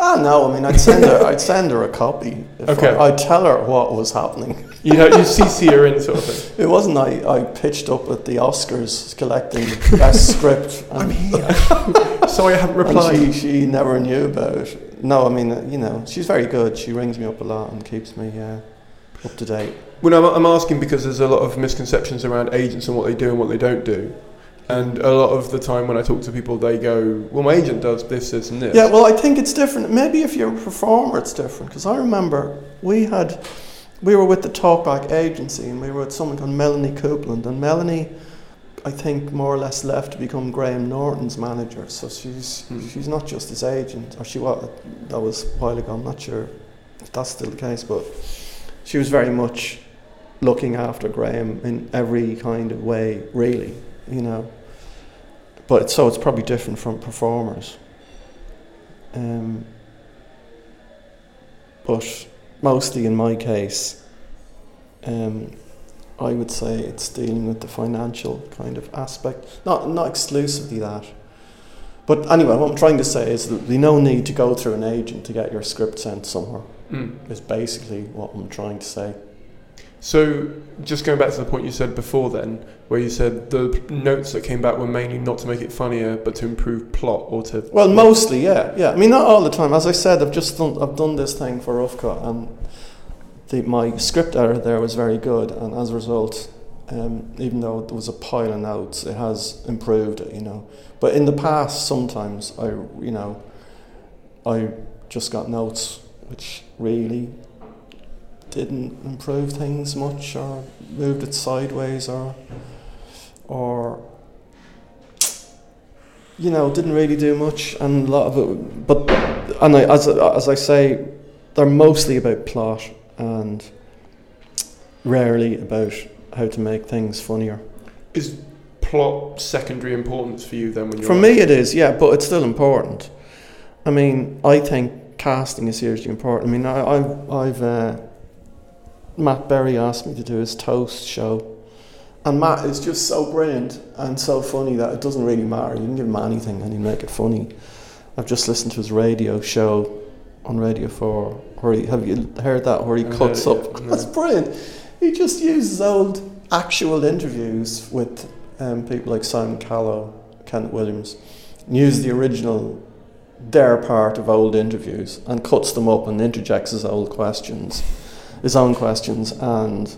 Speaker 2: Ah, no, I mean, I'd send her, I'd send her a copy.
Speaker 1: Okay.
Speaker 2: I, I'd tell her what was happening.
Speaker 1: You know, you CC her in, sort of thing.
Speaker 2: It wasn't I, I pitched up at the Oscars collecting best script. And,
Speaker 1: Sorry, I haven't replied.
Speaker 2: she, she never knew about it. No, I mean, you know, she's very good. She rings me up a lot and keeps me uh, up to date.
Speaker 1: Well, no, I'm I'm asking because there's a lot of misconceptions around agents and what they do and what they don't do. And a lot of the time when I talk to people, they go, well, my agent does this, this, and this.
Speaker 2: Yeah, well, I think it's different. Maybe if you're a performer, it's different. Because I remember we had, we were with the Talkback agency and we were with someone called Melanie Copeland. And Melanie, I think, more or less left to become Graham Norton's manager. So she's
Speaker 1: Hmm.
Speaker 2: she's not just his agent, or she was, that was a while ago. I'm not sure if that's still the case, but she was very much looking after Graham in every kind of way, really, you know. But so it's probably different from performers. Um, but mostly in my case, um, I would say it's dealing with the financial kind of aspect. Not not exclusively that. But anyway, what I'm trying to say is that there's no need to go through an agent to get your script sent somewhere.
Speaker 1: Mm.
Speaker 2: Is basically what I'm trying to say.
Speaker 1: So, just going back to the point you said before, then, where you said the notes that came back were mainly not to make it funnier, but to improve plot or to.
Speaker 2: Well, mostly, yeah, yeah. I mean, not all the time. As I said, I've just done, I've done this thing for Cut, and the, my script editor there was very good, and as a result, um, even though there was a pile of notes, it has improved you know. But in the past, sometimes I, you know, I just got notes which really didn't improve things much, or moved it sideways, or, or you know, didn't really do much, and a lot of it. But and I, as as I say, they're mostly about plot and rarely about how to make things funnier.
Speaker 1: Is plot secondary importance for you then when you're.
Speaker 2: For me, it is, yeah, but it's still important. I mean, I think casting is hugely important. I mean, I, I've, I've uh, Matt Berry asked me to do his Toast show, and Matt is just so brilliant and so funny that it doesn't really matter. You can give him anything and he'll make it funny. I've just listened to his radio show on Radio 4. Where he, have you heard that? Where he
Speaker 1: I've
Speaker 2: cuts
Speaker 1: it,
Speaker 2: up.
Speaker 1: yeah.
Speaker 2: That's brilliant. He just uses old actual interviews with um, people like Simon Callow, Kenneth Williams, and uses the original, their part of old interviews, and cuts them up and interjects his old questions, his own questions, and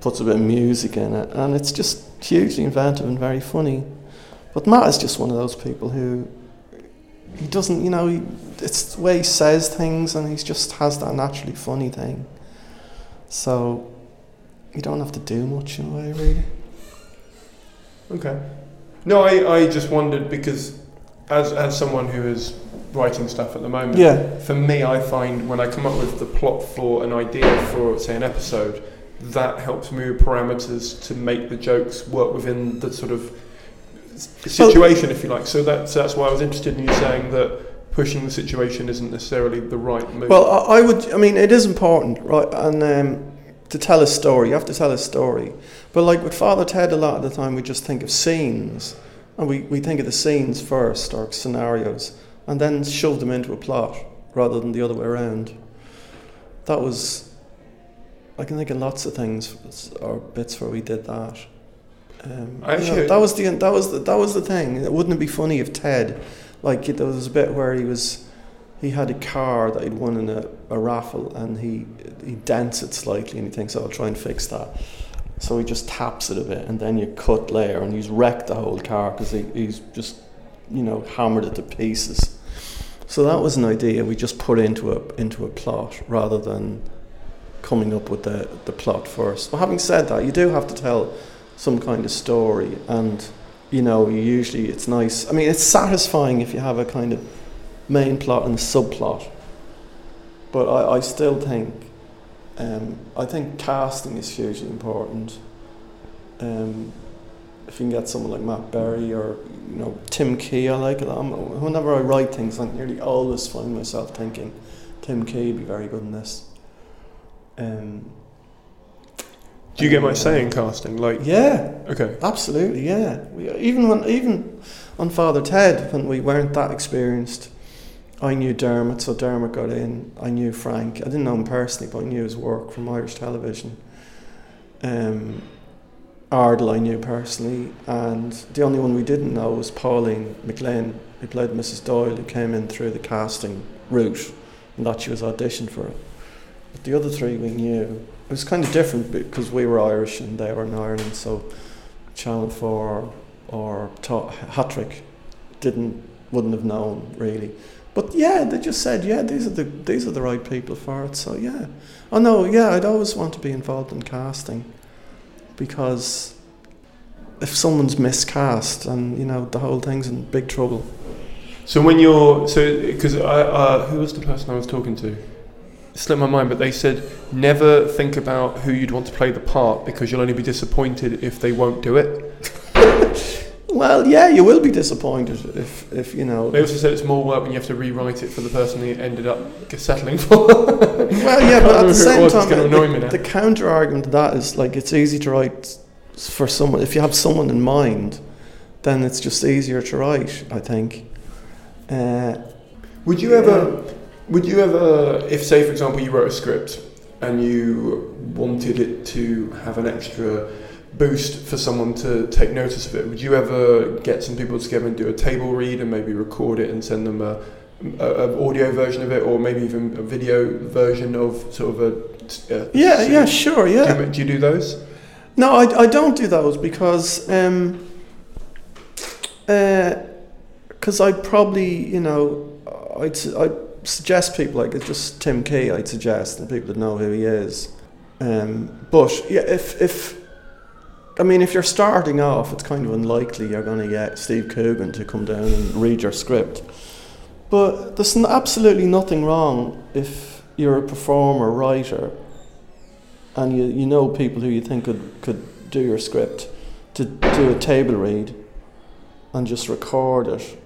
Speaker 2: puts a bit of music in it. And it's just hugely inventive and very funny. But Matt is just one of those people who he doesn't, you know, he, it's the way he says things, and he just has that naturally funny thing. So you don't have to do much in a way, really.
Speaker 1: Okay. No, I, I just wondered because as as someone who is writing stuff at the moment,
Speaker 2: Yeah.
Speaker 1: for me, I find when I come up with the plot for an idea for, say, an episode, that helps move parameters to make the jokes work within the sort of situation, if you like. So that's that's why I was interested in you saying that pushing the situation isn't necessarily the right move.
Speaker 2: Well, I, I would. I mean, it is important, right? And um, to tell a story, you have to tell a story. But like with Father Ted, a lot of the time we just think of scenes, and we, we think of the scenes first or scenarios, and then shove them into a plot rather than the other way around. That was. I can think of lots of things or bits where we did that. Um,
Speaker 1: I
Speaker 2: you know, that was the that was the, that was the thing. Wouldn't it be funny if Ted, like there was a bit where he was he had a car that he'd won in a, a raffle and he he dents it slightly and he thinks, oh, I'll try and fix that. So he just taps it a bit and then you cut layer and he's wrecked the whole car because he, he's just, you know, hammered it to pieces. So that was an idea we just put into a into a plot rather than coming up with the, the plot first. But having said that, you do have to tell some kind of story and you know, you usually it's nice. I mean, it's satisfying if you have a kind of main plot and subplot. But I, I still think, um, I think casting is hugely important. Um, if you can get someone like Matt Berry or you know Tim Key, I like it. I'm, whenever I write things, I nearly always find myself thinking, Tim Key would be very good in this. Um,
Speaker 1: Do you get my say in casting? Like,
Speaker 2: yeah,
Speaker 1: okay,
Speaker 2: Absolutely, yeah. We, even when even on Father Ted, when we weren't that experienced, I knew Dermot, so Dermot got in. I knew Frank. I didn't know him personally, but I knew his work from Irish television. Um, Ardal I knew personally, and the only one we didn't know was Pauline McLynn, who played Mrs. Doyle, who came in through the casting route, and that she was auditioned for it. But the other three we knew. It was kind of different because we were Irish and they were in Ireland, so Channel 4 or Ta- Hat Trick didn't wouldn't have known really. But yeah, they just said, yeah, these are the these are the right people for it. So yeah, oh no, yeah, I'd always want to be involved in casting because if someone's miscast and you know the whole thing's in big trouble.
Speaker 1: So when you're so because uh, who was the person I was talking to? It slipped my mind, but they said never think about who you'd want to play the part because you'll only be disappointed if they won't do it.
Speaker 2: Well, yeah, you will be disappointed if if you know.
Speaker 1: They also said it's more work when you have to rewrite it for the person you ended up settling for.
Speaker 2: Well, yeah, but at the same
Speaker 1: was,
Speaker 2: time,
Speaker 1: gonna annoy me
Speaker 2: the, the counter argument to that is like it's easy to write for someone. If you have someone in mind, then it's just easier to write. I think. Uh,
Speaker 1: Would you ever, would you ever, if say for example you wrote a script and you wanted it to have an extra boost for someone to take notice of it, would you ever get some people together and do a table read and maybe record it and send them a, a, a audio version of it or maybe even a video version of sort of a, a
Speaker 2: yeah, yeah, sure, yeah.
Speaker 1: Do you, do you do those?
Speaker 2: No, I, I don't do those because um, because I'd probably you know I'd I'd suggest people like it's just Tim Key I'd suggest and people that know who he is. Um, but yeah, if if I mean if you're starting off, it's kind of unlikely you're going to get Steve Coogan to come down and read your script. But there's n- absolutely nothing wrong if you're a performer, writer, and you, you know people who you think could, could do your script to do a table read and just record it.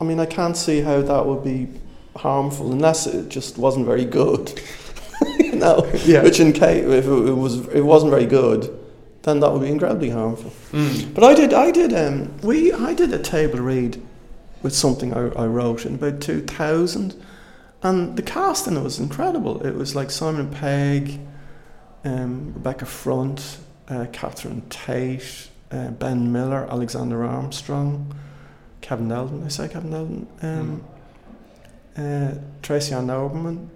Speaker 2: I mean, I can't see how that would be harmful unless it just wasn't very good. you know,
Speaker 1: Yeah.
Speaker 2: which in case if it was it wasn't very good, then that would be incredibly harmful.
Speaker 1: Mm.
Speaker 2: But I did, I did, um, we, I did a table read with something I, I wrote in about 2000, and the cast in it was incredible. It was like Simon Pegg, um, Rebecca Front, uh, Catherine Tate, uh, Ben Miller, Alexander Armstrong, Kevin Eldon. I say Kevin Eldon. Um, uh, Tracy Ann Oberman.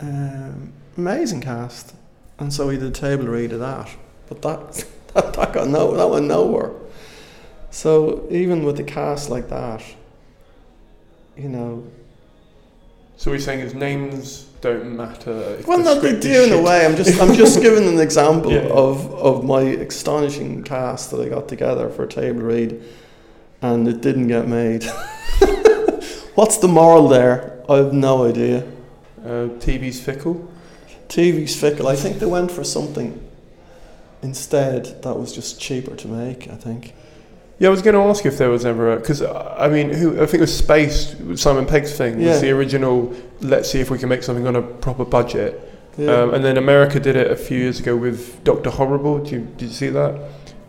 Speaker 2: Um, amazing cast. And so we did a table read of that. But that, that, that got no, that went nowhere. So even with the cast like that, you know,
Speaker 1: So we're saying his names don't matter.
Speaker 2: Well,
Speaker 1: the
Speaker 2: no, they do in a way. I'm just, I'm just giving an example
Speaker 1: Yeah.
Speaker 2: of, of my astonishing cast that I got together for a table read, and it didn't get made. What's the moral there? I have no idea.
Speaker 1: Uh, TV's fickle.
Speaker 2: TV's fickle. I think they went for something instead that was just cheaper to make. I think.
Speaker 1: Yeah, I was going to ask if there was ever because I mean, who I think it was Spaced Simon Pegg's thing
Speaker 2: Yeah.
Speaker 1: was the original. Let's see if we can make something on a proper budget.
Speaker 2: Yeah.
Speaker 1: Um, and then America did it a few years ago with Doctor Horrible. Did you, did you see that?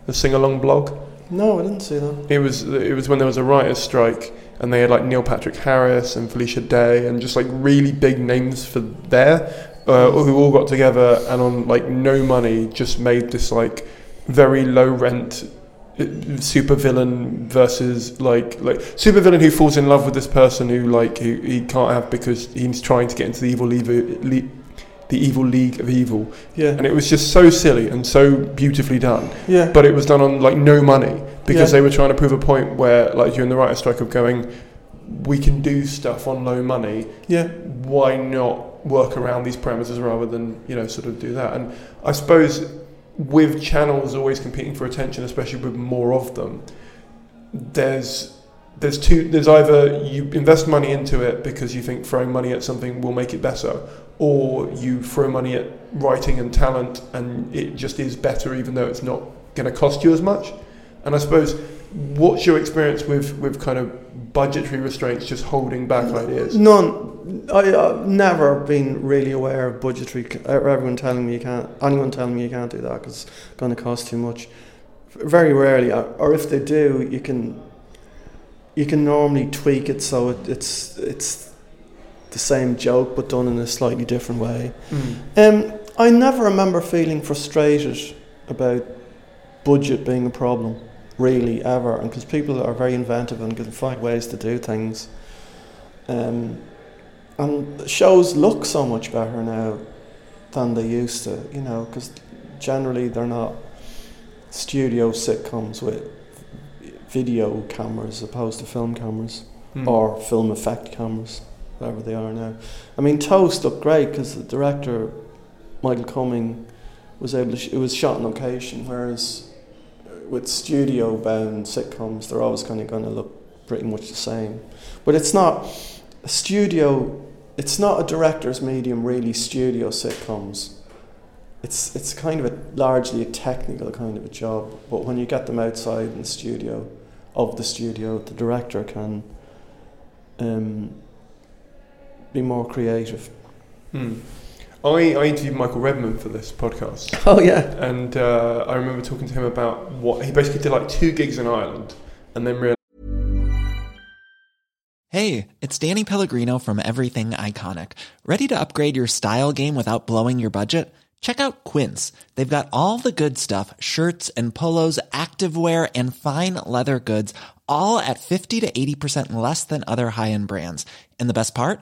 Speaker 1: The sing along blog.
Speaker 2: no, I didn't see that.
Speaker 1: It was it was when there was a writers' strike, and they had like Neil Patrick Harris and Felicia Day, and just like really big names for there, uh, who all got together and on like no money just made this like very low rent uh, super villain versus like like super villain who falls in love with this person who like who he can't have because he's trying to get into the evil league, le- the evil league of evil,
Speaker 2: Yeah.
Speaker 1: and it was just so silly and so beautifully done
Speaker 2: yeah.
Speaker 1: but it was done on like no money because
Speaker 2: Yeah.
Speaker 1: they were trying to prove a point where like during the writer's strike of going we can do stuff on low money
Speaker 2: yeah.
Speaker 1: why not work around these parameters rather than you know sort of do that. And i suppose with channels always competing for attention especially with more of them there's there's two there's either you invest money into it because you think throwing money at something will make it better or you throw money at writing and talent and it just is better even though it's not going to cost you as much. And i suppose what's your experience with with kind of budgetary restraints just holding back ideas
Speaker 2: None. I, I've never been really aware of budgetary. Everyone telling me you can't. Anyone telling me you can't do that because it's going to cost too much. Very rarely, or or if they do, you can. You can normally tweak it so it, it's it's the same joke but done in a slightly different way. Um, I never remember feeling frustrated about budget being a problem, really, ever. And because people are very inventive and can find ways to do things. Um, and shows look so much better now than they used to, you know, because generally they're not studio sitcoms with video cameras as opposed to film cameras
Speaker 1: Mm.
Speaker 2: or film effect cameras, whatever they are now. I mean, Toast looked great because the director, Michael Cumming, was able to. Sh- it was shot on location, whereas with studio bound sitcoms, they're always kind of going to look pretty much the same. But it's not a studio. It's not a director's medium, really. Studio sitcoms. It's it's kind of a largely a technical kind of a job. But when you get them outside in the studio, of the studio, the director can um, be more creative.
Speaker 1: Hmm. I, I interviewed Michael Redmond for this podcast,
Speaker 2: Oh yeah.
Speaker 1: and uh, I remember talking to him about what he basically did like two gigs in Ireland, and then realized
Speaker 3: Hey, it's Danny Pellegrino from Everything Iconic. Ready to upgrade your style game without blowing your budget? Check out Quince. They've got all the good stuff shirts and polos, activewear, and fine leather goods, all at 50 to 80% less than other high end brands. And the best part?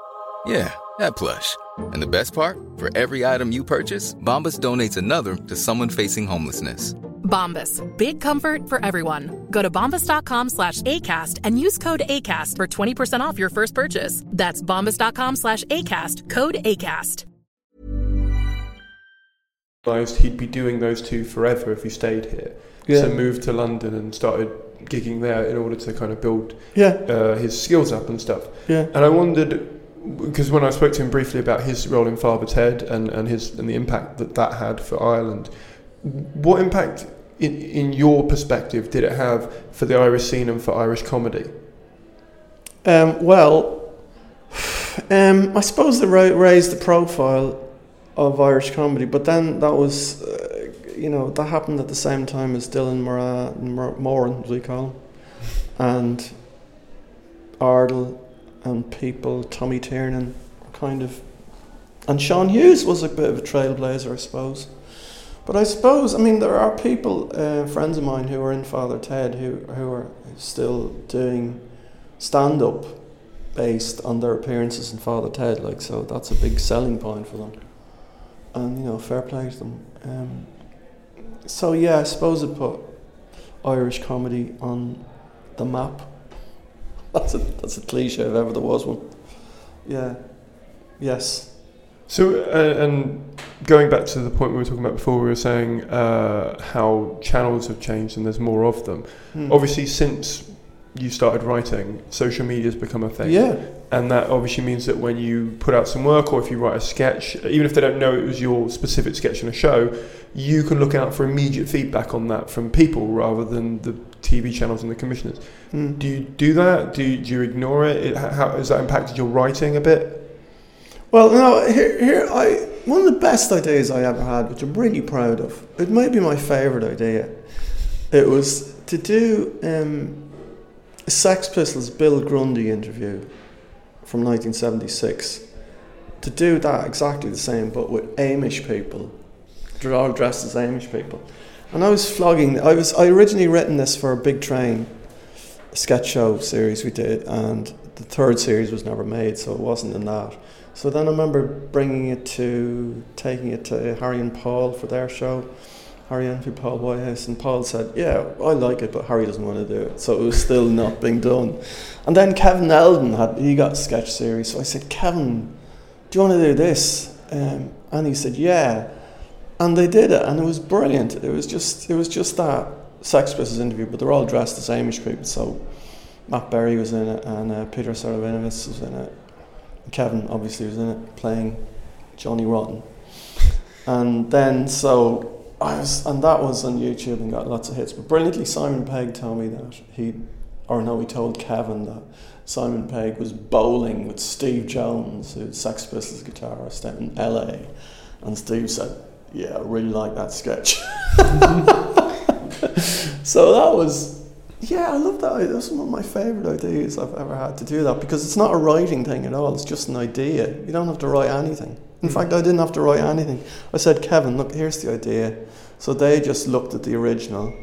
Speaker 4: Yeah, that plush. And the best part? For every item you purchase, Bombas donates another to someone facing homelessness.
Speaker 5: Bombas. Big comfort for everyone. Go to bombas.com slash ACAST and use code ACAST for 20% off your first purchase. That's bombas.com slash ACAST. Code ACAST.
Speaker 1: realised he'd be doing those two forever if he stayed here.
Speaker 2: Yeah.
Speaker 1: So moved to London and started gigging there in order to kind of build
Speaker 2: Yeah.
Speaker 1: uh, his skills up and stuff.
Speaker 2: Yeah.
Speaker 1: And I wondered, because when I spoke to him briefly about his role in Father Ted and, and his and the impact that that had for Ireland, what impact, in, in your perspective, did it have for the Irish scene and for Irish comedy?
Speaker 2: Um, well, um, I suppose they ra- raised the profile of Irish comedy, but then that was, uh, you know, that happened at the same time as Dylan Mora- Mor- Moran, as we call him, and Ardal and people, Tommy Tiernan, kind of, and Sean Hughes was a bit of a trailblazer, I suppose. But I suppose, I mean, there are people, uh, friends of mine who are in Father Ted who, who are still doing stand up based on their appearances in Father Ted, like, so that's a big selling point for them. And, you know, fair play to them. Um, so, yeah, I suppose it put Irish comedy on the map. That's a, that's a cliche if ever there was one. Yeah. Yes.
Speaker 1: So, uh, and going back to the point we were talking about before, we were saying uh, how channels have changed and there's more of them.
Speaker 2: Hmm.
Speaker 1: Obviously, since you started writing, social media has become a thing.
Speaker 2: Yeah.
Speaker 1: And that obviously means that when you put out some work or if you write a sketch, even if they don't know it was your specific sketch in a show, you can look out for immediate feedback on that from people rather than the TV channels and the commissioners.
Speaker 2: Hmm.
Speaker 1: Do you do that? Do you, do you ignore it? it? How has that impacted your writing a bit?
Speaker 2: Well, no, here, here, I one of the best ideas I ever had, which I'm really proud of. It might be my favourite idea. It was to do um, Sex Pistols Bill Grundy interview from 1976. To do that exactly the same, but with Amish people. They're all dressed as Amish people. And I was flogging. I was. I originally written this for a big train sketch show series we did, and the third series was never made, so it wasn't in that. So then I remember bringing it to, taking it to Harry and Paul for their show, Harry Enfield, Paul Whitehouse, and Paul said, "Yeah, I like it, but Harry doesn't want to do it." So it was still not being done. And then Kevin Eldon had he got a sketch series, so I said, "Kevin, do you want to do this?" Um, and he said, "Yeah." And they did it, and it was brilliant. It was just, it was just that Sex Pistols interview, but they're all dressed as Amish people. So Matt Berry was in it, and uh, Peter Serafinowicz was in it. Kevin obviously was in it, playing Johnny Rotten. And then so I was, and that was on YouTube and got lots of hits. But brilliantly, Simon Pegg told me that he, or no, he told Kevin that Simon Pegg was bowling with Steve Jones, who's Sex Pistols guitarist out in LA, and Steve said, "Yeah, I really like that sketch." so that was yeah, I love that. That's one of my favourite ideas I've ever had to do that because it's not a writing thing at all. It's just an idea. You don't have to write anything. In fact, I didn't have to write anything. I said, Kevin, look, here's the idea. So they just looked at the original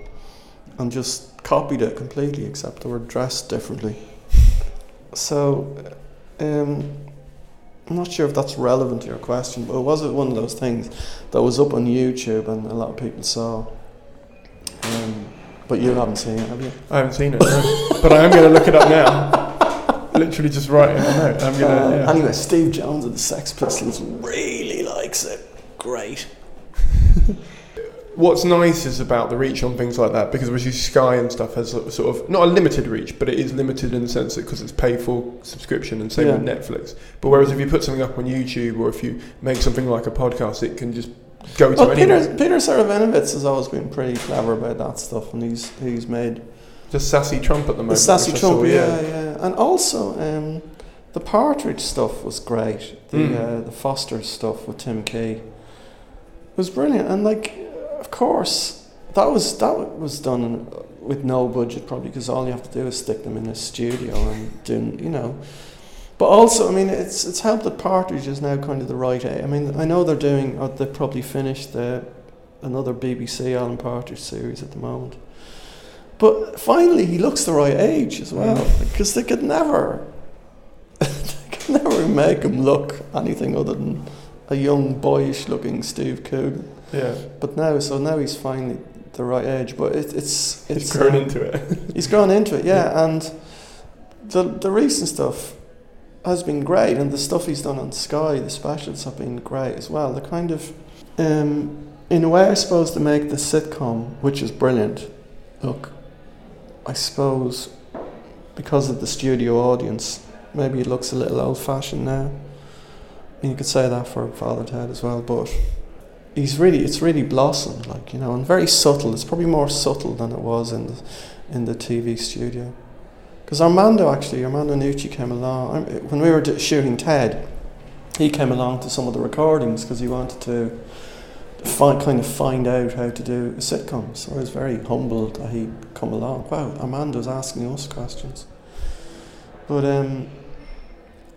Speaker 2: and just copied it completely, except they were dressed differently. So, um, I'm not sure if that's relevant to your question, but it was one of those things that was up on YouTube and a lot of people saw. Um, but you haven't seen it, have you?
Speaker 1: I haven't seen it, no. but I am going to look it up now. Literally just writing a note. I'm gonna,
Speaker 2: Uh,
Speaker 1: yeah.
Speaker 2: Anyway, Steve Jones of the Sex Pistols really likes it. Great.
Speaker 1: What's nice is about the reach on things like that because obviously Sky and stuff has sort of not a limited reach, but it is limited in the sense that because it's pay for subscription and same
Speaker 2: Yeah.
Speaker 1: with Netflix. But whereas if you put something up on YouTube or if you make something like a podcast, it can just go to
Speaker 2: Well. Peter, Peter Serafinowicz has always been pretty clever about that stuff, and he's he's made
Speaker 1: The sassy Trump at the moment. the sassy
Speaker 2: Trump,
Speaker 1: saw,
Speaker 2: yeah, yeah, and also um, the Partridge stuff was great. The
Speaker 1: Mm.
Speaker 2: uh, the Foster stuff with Tim Key was brilliant, and like, of course, that was that was done with no budget probably because all you have to do is stick them in a studio and do you know. But also, I mean, it's it's helped that Partridge is now kind of the right age. I mean, I know they're doing, or they probably finished the another BBC Alan Partridge series at the moment. But finally, he looks the right age as well, because they could never, they could never make him look anything other than a young, boyish-looking Steve Coogan.
Speaker 1: Yeah.
Speaker 2: But now, so now he's finally the right age. But it, it's it's
Speaker 1: He's grown
Speaker 2: um,
Speaker 1: into it.
Speaker 2: He's grown into it, yeah. And the the recent stuff has been great, and the stuff he's done on Sky, the specials have been great as well. The kind of, um, in a way, I suppose to make the sitcom, which is brilliant. Look, I suppose because of the studio audience, maybe it looks a little old-fashioned now. I mean, you could say that for Father Ted as well, but he's really it's really blossomed, like you know, and very subtle. It's probably more subtle than it was in the in the TV studio. Because Armando actually, Armando Iannucci came along when we were shooting Ted. He came along to some of the recordings because he wanted to find kind of find out how to do a sitcom. So I was very humbled that he'd come along. Wow, Armando's asking us questions. But um,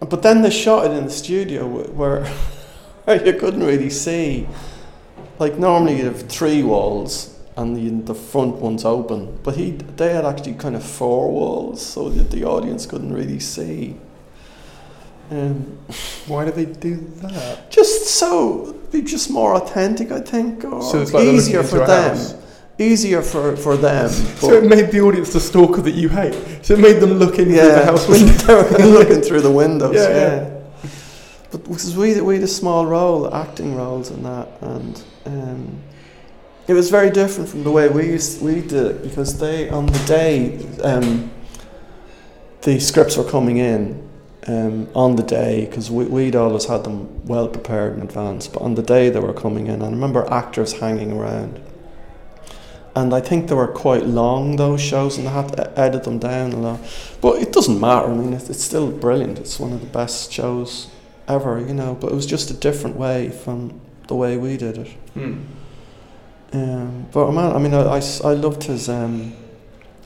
Speaker 2: but then they shot it in the studio where where you couldn't really see. Like normally you have three walls and the, the front one's open, but he they had actually kind of four walls so that the audience couldn't really see. Um,
Speaker 1: Why do they do that?
Speaker 2: just so be just more authentic, I think, or
Speaker 1: So it's like
Speaker 2: easier for them.
Speaker 1: house.
Speaker 2: Easier for, for them.
Speaker 1: So it made the audience the stalker that you hate. So it made them look in through the
Speaker 2: yeah,
Speaker 1: house window.
Speaker 2: they were looking through the windows.
Speaker 1: Yeah,
Speaker 2: Yeah,
Speaker 1: yeah.
Speaker 2: But because we we had a small role, acting roles in that, and um, it was very different from the way we used, we did it because they on the day um, the scripts were coming in um, on the day because we, we'd always had them well prepared in advance, but on the day they were coming in, I remember actors hanging around. And I think they were quite long, those shows, and I had to edit them down a lot. But it doesn't matter. I mean, it's, it's still brilliant. It's one of the best shows ever, you know. But it was just a different way from the way we did it.
Speaker 1: Hmm.
Speaker 2: Um, but man, I mean, I I loved his um,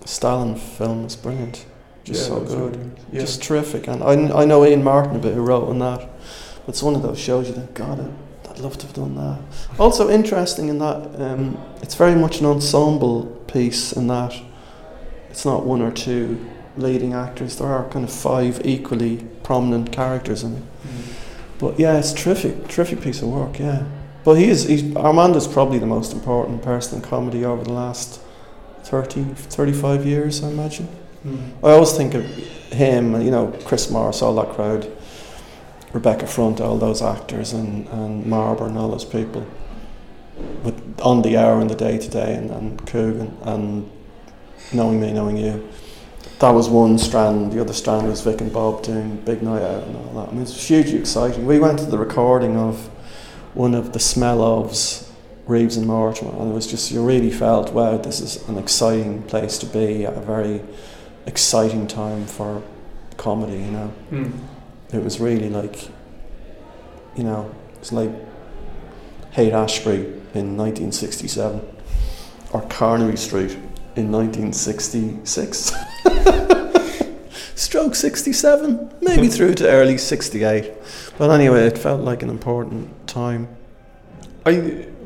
Speaker 2: Stalin film. It's brilliant. Just
Speaker 1: Yeah,
Speaker 2: so good.
Speaker 1: yeah.
Speaker 2: Just terrific. And I, I know Ian Martin a bit who wrote on that. But it's one of those shows you think, God, I'd, I'd love to have done that. Also interesting in that um, it's very much an ensemble piece in that it's not one or two leading actors. There are kind of five equally prominent characters in it. But yeah, it's terrific, terrific piece of work. Yeah, but he is. He's, Armando's probably the most important person in comedy over the last 30, 35 years, I imagine. Hmm. I always think of him, you know, Chris Morris, all that crowd, Rebecca Front, all those actors, and, and Marber and all those people, with on the hour and the Day Today, and and Coogan and knowing me, knowing you. That was one strand. The other strand was Vic and Bob doing Big Night Out and all that. I mean, it was hugely exciting. We went to the recording of one of the smell ofs, Reeves and Mortimer, and it was just you really felt, wow, this is an exciting place to be at a very exciting time for comedy. You know,
Speaker 1: Hmm.
Speaker 2: it was really like, you know, it's like Haight Ashbury in 1967 or Carnaby Street in 1966. Stroke 67, maybe through to early 68. But anyway, it felt like an important time.
Speaker 1: I,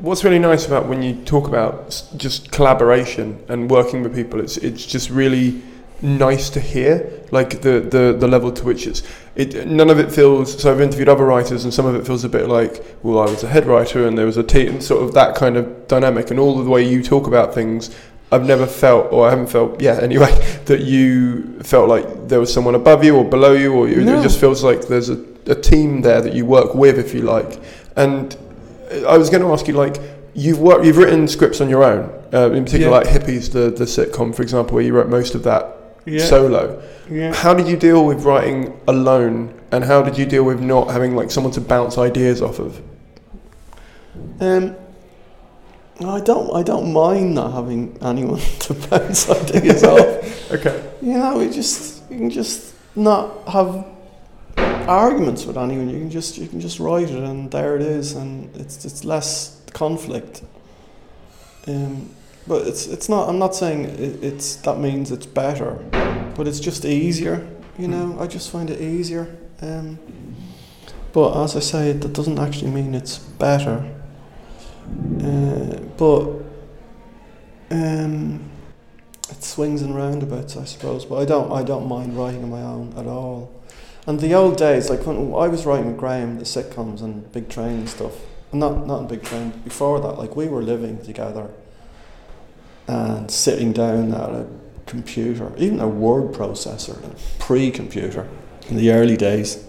Speaker 1: what's really nice about when you talk about just collaboration and working with people, it's it's just really nice to hear, like the, the, the level to which it's it. None of it feels. So I've interviewed other writers, and some of it feels a bit like, well, I was a head writer, and there was a team, sort of that kind of dynamic, and all the way you talk about things. I've never felt, or I haven't felt, yeah, anyway, that you felt like there was someone above you or below you, or you,
Speaker 2: No.
Speaker 1: it just feels like there's a, a team there that you work with, if you like. And I was going to ask you, like, you've worked, you've written scripts on your own, uh, in particular,
Speaker 2: Yeah.
Speaker 1: like Hippies, the the sitcom, for example, where you wrote most of that
Speaker 2: Yeah.
Speaker 1: solo.
Speaker 2: Yeah.
Speaker 1: How did you deal with writing alone, and how did you deal with not having like someone to bounce ideas off of?
Speaker 2: Um, I don't. I don't mind not having anyone to bounce ideas off.
Speaker 1: Okay.
Speaker 2: You know, we just you can just not have arguments with anyone. You can just you can just write it, and there it is, and it's it's less conflict. Um, but it's it's not. I'm not saying it, it's that means it's better, but it's just easier. You know, I just find it easier. Um, but as I say, that doesn't actually mean it's better. Uh, but um, it swings and roundabouts, I suppose. But I don't, I don't mind writing on my own at all. And the old days, like when I was writing with Graham, the sitcoms and Big Train and stuff, not not in Big Train, before that, like we were living together and sitting down at a computer, even a word processor, a pre-computer in the early days,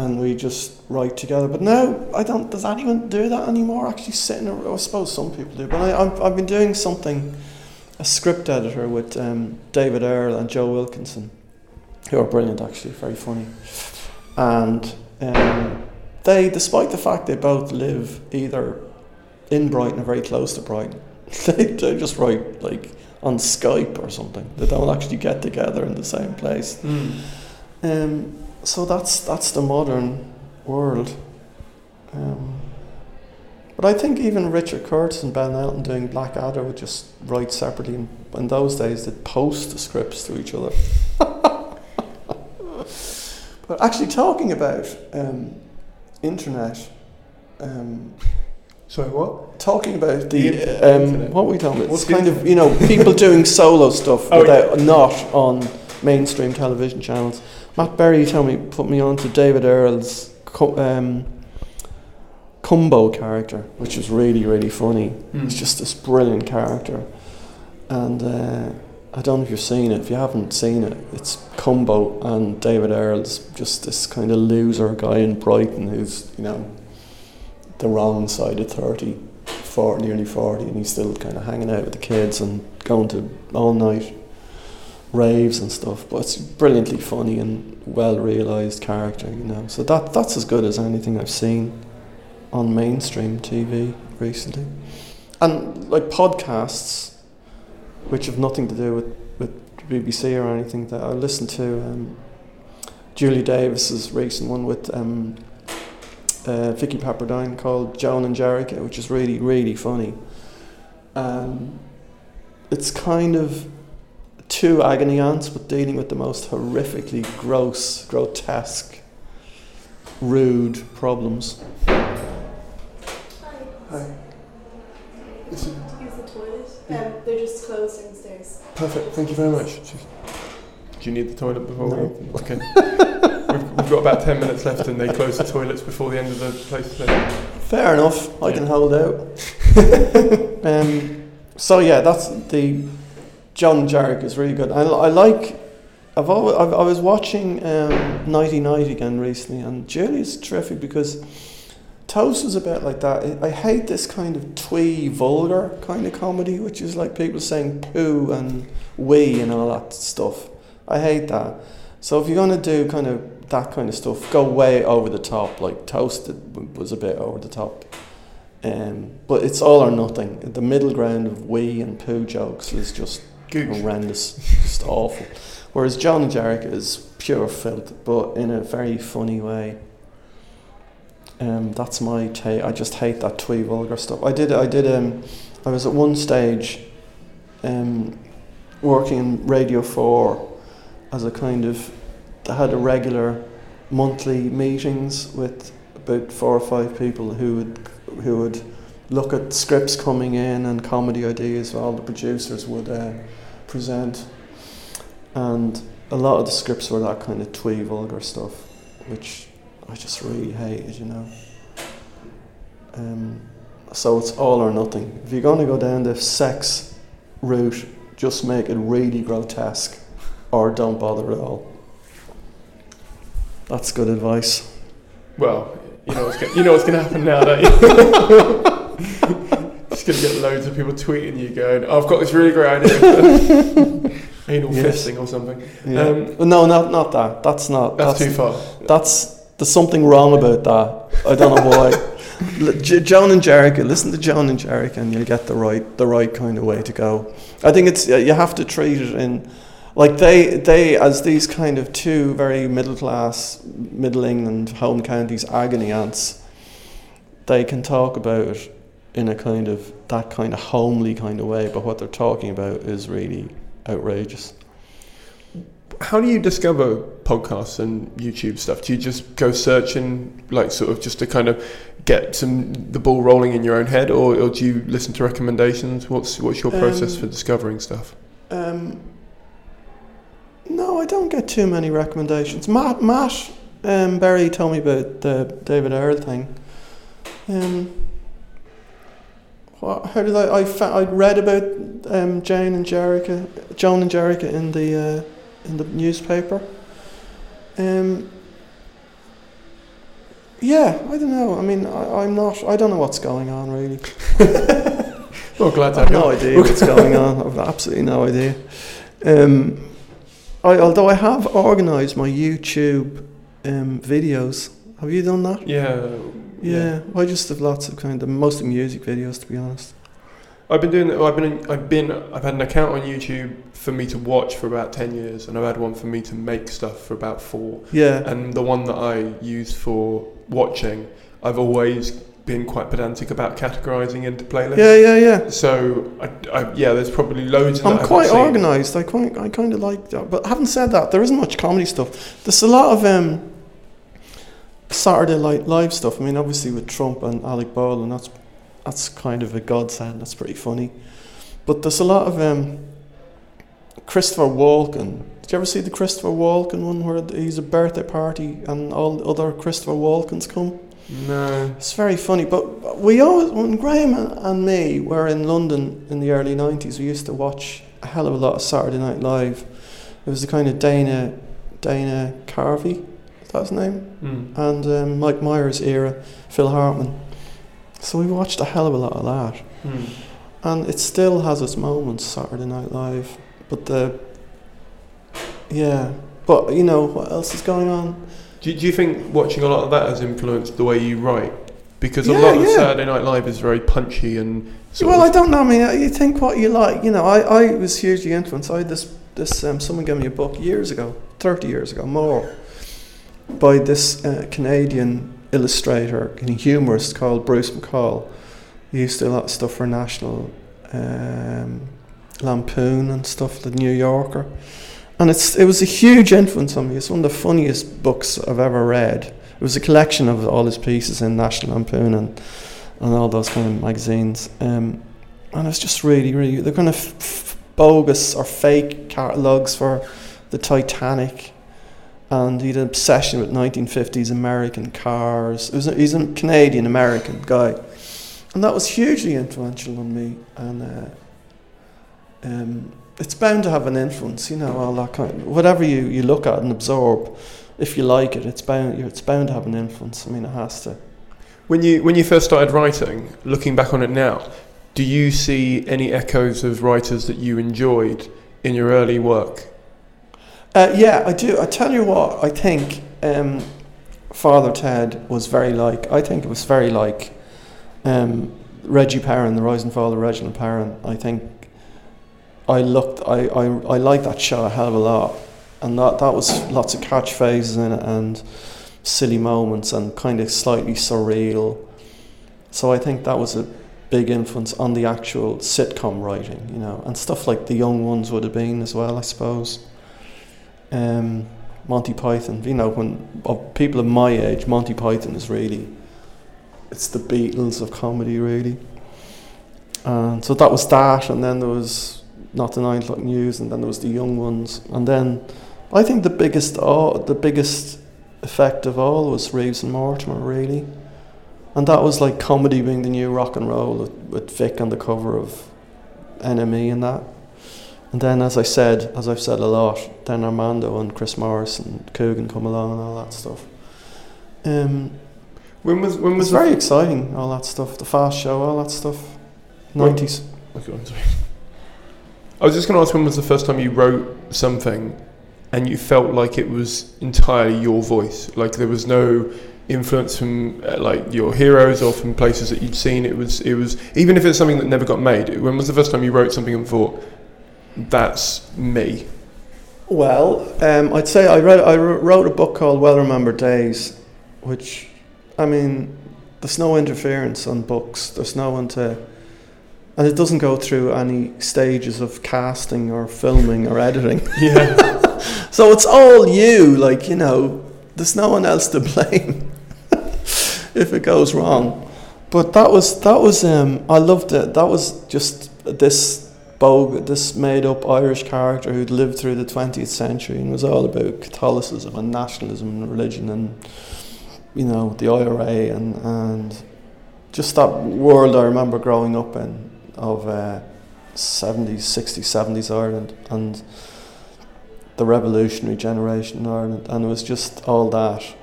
Speaker 2: and we just write together. But now I don't. Does anyone do that anymore? Actually, sitting. I suppose some people do, but I, I've, I've been doing something, a script editor with um, David Earl and Joe Wilkinson, who are brilliant. Actually, very funny, and. Um, they, despite the fact they both live either in Brighton or very close to Brighton, they, they just write like on Skype or something. They don't actually get together in the same place.
Speaker 1: Mm.
Speaker 2: Um, so that's that's the modern world. Um, but I think even Richard Curtis and Ben Elton doing Blackadder would just write separately. And in those days, they'd post the scripts to each other. but actually, talking about um, internet. Um,
Speaker 1: Sorry, what?
Speaker 2: Talking about
Speaker 1: The
Speaker 2: the,
Speaker 1: inter-
Speaker 2: um, what we talking about?
Speaker 1: What's
Speaker 2: It's kind of you know people doing solo stuff
Speaker 1: Oh,
Speaker 2: without not on mainstream television channels. Matt Berry told me put me on to David Earl's co- um, Cumbo character, which was really really funny.
Speaker 1: Mm.
Speaker 2: It's just this brilliant character, and uh, I don't know if you've seen it. If you haven't seen it, it's Cumbo and David Earl's just this kind of loser guy in Brighton who's you know the wrong side of 30, 40, nearly 40, and he's still kind of hanging out with the kids and going to all night raves and stuff. But it's brilliantly funny and well realised character, you know. So that that's as good as anything I've seen on mainstream TV recently. And like podcasts, which have nothing to do with, with BBC or anything, that I listened to um, Julia Davis's recent one with um, uh, Vicky Pepperdine called Joan and Jericha, which is really, really funny. Um, it's kind of two agony aunts, but dealing with the most horrifically gross, grotesque, rude problems. Hi.
Speaker 6: Use the toilet. Um, they're just closed downstairs.
Speaker 1: Perfect. Thank you very much. Do you need the toilet before
Speaker 2: No.
Speaker 1: we? Okay. we've, we've got about ten minutes left, and they close the toilets before the end of the place. So.
Speaker 2: Fair enough. I can hold out. um, so yeah, that's the Joan Jericha is really good. I, I like. I've always, I've, I was watching um, Nighty Night again recently, and Julie is terrific because Toast is a bit like that. I, hate this kind of twee, vulgar kind of comedy, which is like people saying poo and wee and all that stuff. I hate that. So if you're gonna do kind of that kind of stuff, go way over the top. Like Toasted was a bit over the top. Um, but it's all or nothing. The middle ground of wee and poo jokes is just. Horrendous, just awful. Whereas Joan and Jericha is pure filth, but in a very funny way. Um, that's my take. I just hate that twee vulgar stuff. I did. I did. Um, I was at one stage, um, working in Radio Four, as a kind of. They had a regular, monthly meetings with about four or five people who would who would look at scripts coming in and comedy ideas. All the producers would uh, present, and a lot of the scripts were that kind of twee vulgar stuff, which I just really hated, you know. Um, so it's all or nothing. If you're going to go down the sex route, just make it really grotesque, or don't bother at all. That's good advice.
Speaker 1: Well, you know what's gonna, you know what's going to happen now, don't you? Just going to get loads of people tweeting you going, oh, "I've got this really great idea." for Anal
Speaker 2: Yes.
Speaker 1: fisting or something.
Speaker 2: Yeah.
Speaker 1: Um,
Speaker 2: no, not not that. That's not.
Speaker 1: that's, too far.
Speaker 2: That's there's something wrong about that. I don't know why. L- J- Joan and Jericha. Listen to Joan and Jericha, and you'll get the right the right kind of way to go. I think it's you have to treat it in like they they as these kind of two very middle class Middle England home counties agony ants. They can talk about it in a kind of that kind of homely kind of way, but what they're talking about is really outrageous.
Speaker 1: How do you discover podcasts and YouTube stuff? Do you just go searching, like sort of just to kind of get some the ball rolling in your own head, or, or do you listen to recommendations? What's what's your process
Speaker 2: Um,
Speaker 1: for discovering stuff?
Speaker 2: Um, no, I don't get too many recommendations. Matt, Matt um, Berry told me about the David Earl thing. Um, what, how did I? I, fa- I read about um, Jane and Jericha, Joan and Jericha in the uh, in the newspaper. Um, yeah, I don't know. I mean, I, I'm not. I don't know what's going on really.
Speaker 1: Well, glad to have
Speaker 2: no idea what's going on. I've absolutely no idea. Um, I, although I have organised my YouTube um, videos. Have you done that?
Speaker 1: Yeah,
Speaker 2: Yeah, I just have lots of kind of mostly music videos, to be honest.
Speaker 1: I've been doing. I've been. I've been. I've had an account on YouTube for me to watch for about ten years, and I've had one for me to make stuff for about four.
Speaker 2: Yeah,
Speaker 1: And the one that I use for watching, I've always been quite pedantic about categorizing into playlists.
Speaker 2: yeah, yeah, yeah.
Speaker 1: So, I, I, yeah, there's probably loads.
Speaker 2: I'm quite organised. I quite, I kind of like that. But having said that, there isn't much comedy stuff. There's a lot of um, Saturday Night Live stuff. I mean, obviously with Trump and Alec Baldwin, that's that's kind of a godsend. That's pretty funny. But there's a lot of um, Christopher Walken. Did you ever see the Christopher Walken one where he's a birthday party and all other Christopher Walkens come?
Speaker 1: No.
Speaker 2: It's very funny, but we always, when Graham and me were in London in the early 90s, we used to watch a hell of a lot of Saturday Night Live. It was the kind of Dana, Dana Carvey, that his name?
Speaker 1: Mm.
Speaker 2: And um, Mike Myers era, Phil Hartman. So we watched a hell of a lot of that.
Speaker 1: Mm.
Speaker 2: And it still has its moments, Saturday Night Live. But the, yeah. But, you know, what else is going on?
Speaker 1: Do, do you think watching a lot of that has influenced the way you write? Because a
Speaker 2: Yeah,
Speaker 1: lot of
Speaker 2: yeah.
Speaker 1: Saturday Night Live is very punchy and.
Speaker 2: Well, I don't know. I mean, you think what you like. You know, I, I was hugely influenced. I had this this um, someone gave me a book years ago, thirty years ago, more, by this uh, Canadian illustrator and humorist called Bruce McCall. He used to do a lot of stuff for National um, Lampoon and stuff, the New Yorker, and it's it was a huge influence on me. It's one of the funniest books I've ever read. It was a collection of all his pieces in National Lampoon and and all those kind of magazines. Um, and it's just really, really, they're kind of f- bogus or fake catalogues for the Titanic. And he had an obsession with 1950s American cars. Was he's a Canadian American guy. And that was hugely influential on me. And uh, um, it's bound to have an influence, you know, all that kind whatever you, you look at and absorb, if you like it, it's bound, it's bound to have an influence. I mean, it has to.
Speaker 1: When you when you first started writing, looking back on it now, do you see any echoes of writers that you enjoyed in your early work?
Speaker 2: Uh, yeah, I do. I tell you what, I think um, Father Ted was very like. I think it was very like um, Reggie Perrin, the Fall of Reginald Perrin. I think I looked. I I, I liked that show a hell of a lot, and that that was lots of catchphrases in it and silly moments and kind of slightly surreal. So I think that was a big influence on the actual sitcom writing, you know, and stuff like the young ones would have been as well, I suppose um, Monty Python. You know, when of people of my age, Monty Python is really it's the Beatles of comedy, really. And so that was that, and then there was not the nine o'clock news, and then there was the young ones, and then I think the biggest all the biggest effect of all was Reeves and Mortimer, really. And that was like comedy being the new rock and roll with, with Vic on the cover of NME and that. And then, as I said, as I've said a lot, then Armando and Chris Morris and Coogan come along and all that stuff. Um,
Speaker 1: When was when
Speaker 2: it
Speaker 1: was
Speaker 2: very exciting, all that stuff. The Fast Show, all that stuff. 90s.
Speaker 1: Okay, I'm sorry. I was just going to ask when was the first time you wrote something and you felt like it was entirely your voice, like there was no influence from uh, like your heroes or from places that you'd seen. It was it was even if it's something that never got made. When was the first time you wrote something and thought that's me?
Speaker 2: Well, um, I'd say I read I wrote a book called Well Remembered Days, which, I mean, there's no interference on books. There's no one to, and it doesn't go through any stages of casting or filming or editing.
Speaker 1: Yeah.
Speaker 2: so it's all you, like you know. There's no one else to blame if it goes wrong. But that was that was um, I loved it. That was just this bogus, this made-up Irish character who'd lived through the 20th century and was all about Catholicism and nationalism and religion and you know the IRA and and just that world I remember growing up in of uh, 70s, 60s, 70s Ireland and the revolutionary generation in Ireland, and it was just all that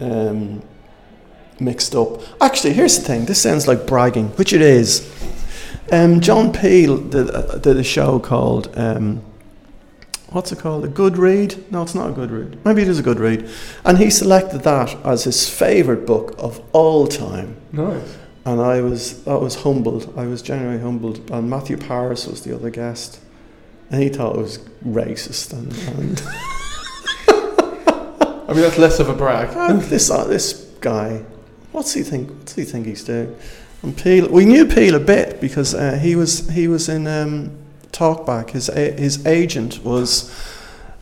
Speaker 2: um, mixed up. Actually, here's the thing this sounds like bragging, which it is. Um, John Peel did, uh, did a show called. Um, what's it called? A good read? No, it's not a good read. Maybe it is a good read. And he selected that as his favourite book of all time.
Speaker 1: Nice.
Speaker 2: And I was I was humbled. I was genuinely humbled. And Matthew Parris was the other guest, and he thought it was racist. And, and
Speaker 1: I mean, that's less of a brag.
Speaker 2: and this uh, this guy, what's he think? What's he think he's doing? And Peel, we knew Peel a bit because uh, he was he was in um, Talkback. His a- his agent was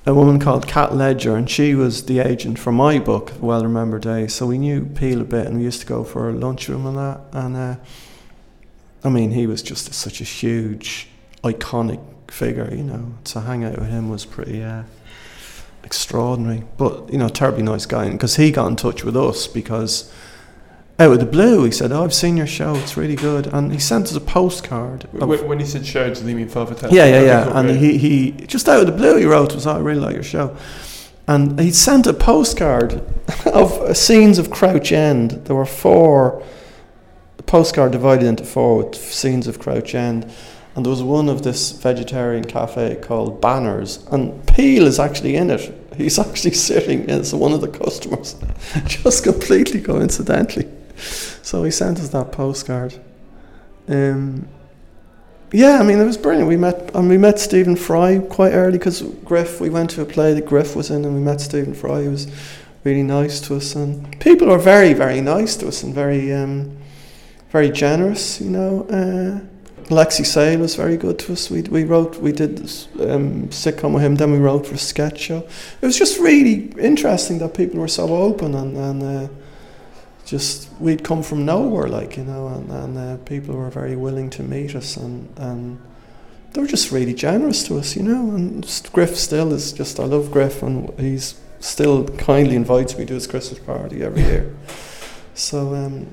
Speaker 2: a woman called Cat Ledger, and she was the agent for my book, Well Remembered Day. So we knew Peel a bit, and we used to go for lunchroom and that. And uh, I mean, he was just such a huge, iconic figure. You know, to hang out with him was pretty. Uh, extraordinary, but you know, terribly nice guy. Because he got in touch with us because out of the blue, he said, "Oh, I've seen your show; it's really good," and he sent us a postcard.
Speaker 1: When, when he said show, does he mean Father Ted?
Speaker 2: yeah, yeah, yeah. And he, he just out of the blue, he wrote to us, "Oh, I really like your show," and he sent a postcard of scenes of Crouch End. There were four the postcard divided into four with scenes of Crouch End. And there was one of this vegetarian cafe called Banners, and Peel is actually in it. He's actually sitting as one of the customers, just completely coincidentally. So he sent us that postcard. Um, yeah, I mean it was brilliant. We met and we met Stephen Fry quite early because Griff. We went to a play that Griff was in, and we met Stephen Fry. He was really nice to us, and people were very, very nice to us and very, um, very generous. You know, uh, Alexei Sayle was very good to us. We we wrote, we did this, um, sitcom with him. Then we wrote for a sketch show. It was just really interesting that people were so open and and. Uh, just we'd come from nowhere, like you know, and, and uh, people were very willing to meet us, and and they were just really generous to us, you know. And Griff still is just I love Griff, and he's still kindly invites me to his Christmas party every year. So um,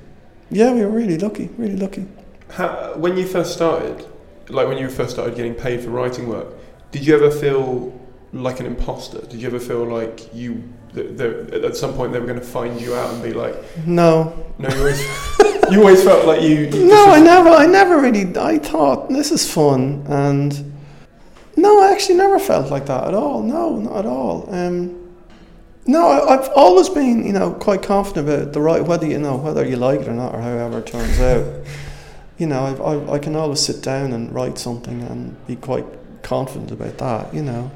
Speaker 2: yeah, we were really lucky, really lucky.
Speaker 1: How, when you first started, like when you first started getting paid for writing work, did you ever feel like an imposter? Did you ever feel like you, at some point they were going to find you out and be like,
Speaker 2: No,
Speaker 1: no, you always, you always felt like you. you
Speaker 2: no, I never, I never really. I thought this is fun, and no, I actually never felt like that at all. No, not at all. Um, no, I, I've always been, you know, quite confident about the right whether you know whether you like it or not, or however it turns out. You know, I've, I I can always sit down and write something and be quite confident about that. You know.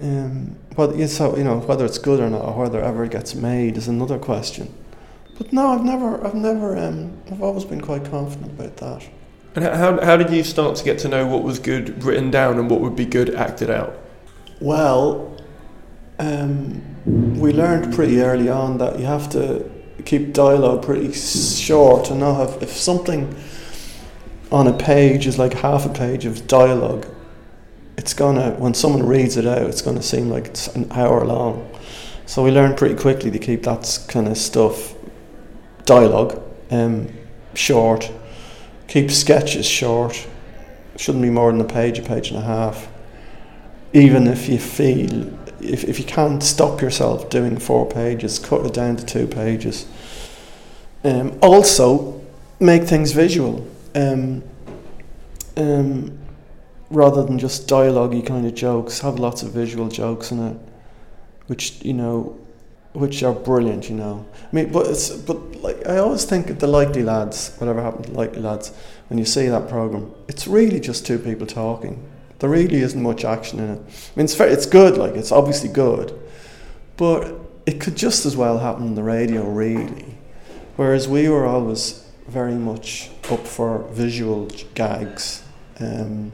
Speaker 2: Um, but it's so you know whether it's good or not, or whether it ever gets made is another question. But no, I've never, I've never, um, I've always been quite confident about that.
Speaker 1: And how, how did you start to get to know what was good written down and what would be good acted out?
Speaker 2: Well, um, we learned pretty early on that you have to keep dialogue pretty short and not have if something on a page is like half a page of dialogue. It's gonna when someone reads it out, it's gonna seem like it's an hour long. So we learned pretty quickly to keep that kind of stuff dialogue um, short. Keep sketches short. Shouldn't be more than a page, a page and a half. Even if you feel, if, if you can't stop yourself doing four pages, cut it down to two pages. Um, also, make things visual. Um, um, rather than just dialogue kind of jokes, have lots of visual jokes in it, which, you know, which are brilliant, you know. I mean, but it's but like I always think of the Likely Lads, whatever happened to Likely Lads, when you see that program, it's really just two people talking. There really isn't much action in it. I mean, it's very, it's good, like it's obviously good, but it could just as well happen on the radio, really. Whereas we were always very much up for visual gags, um,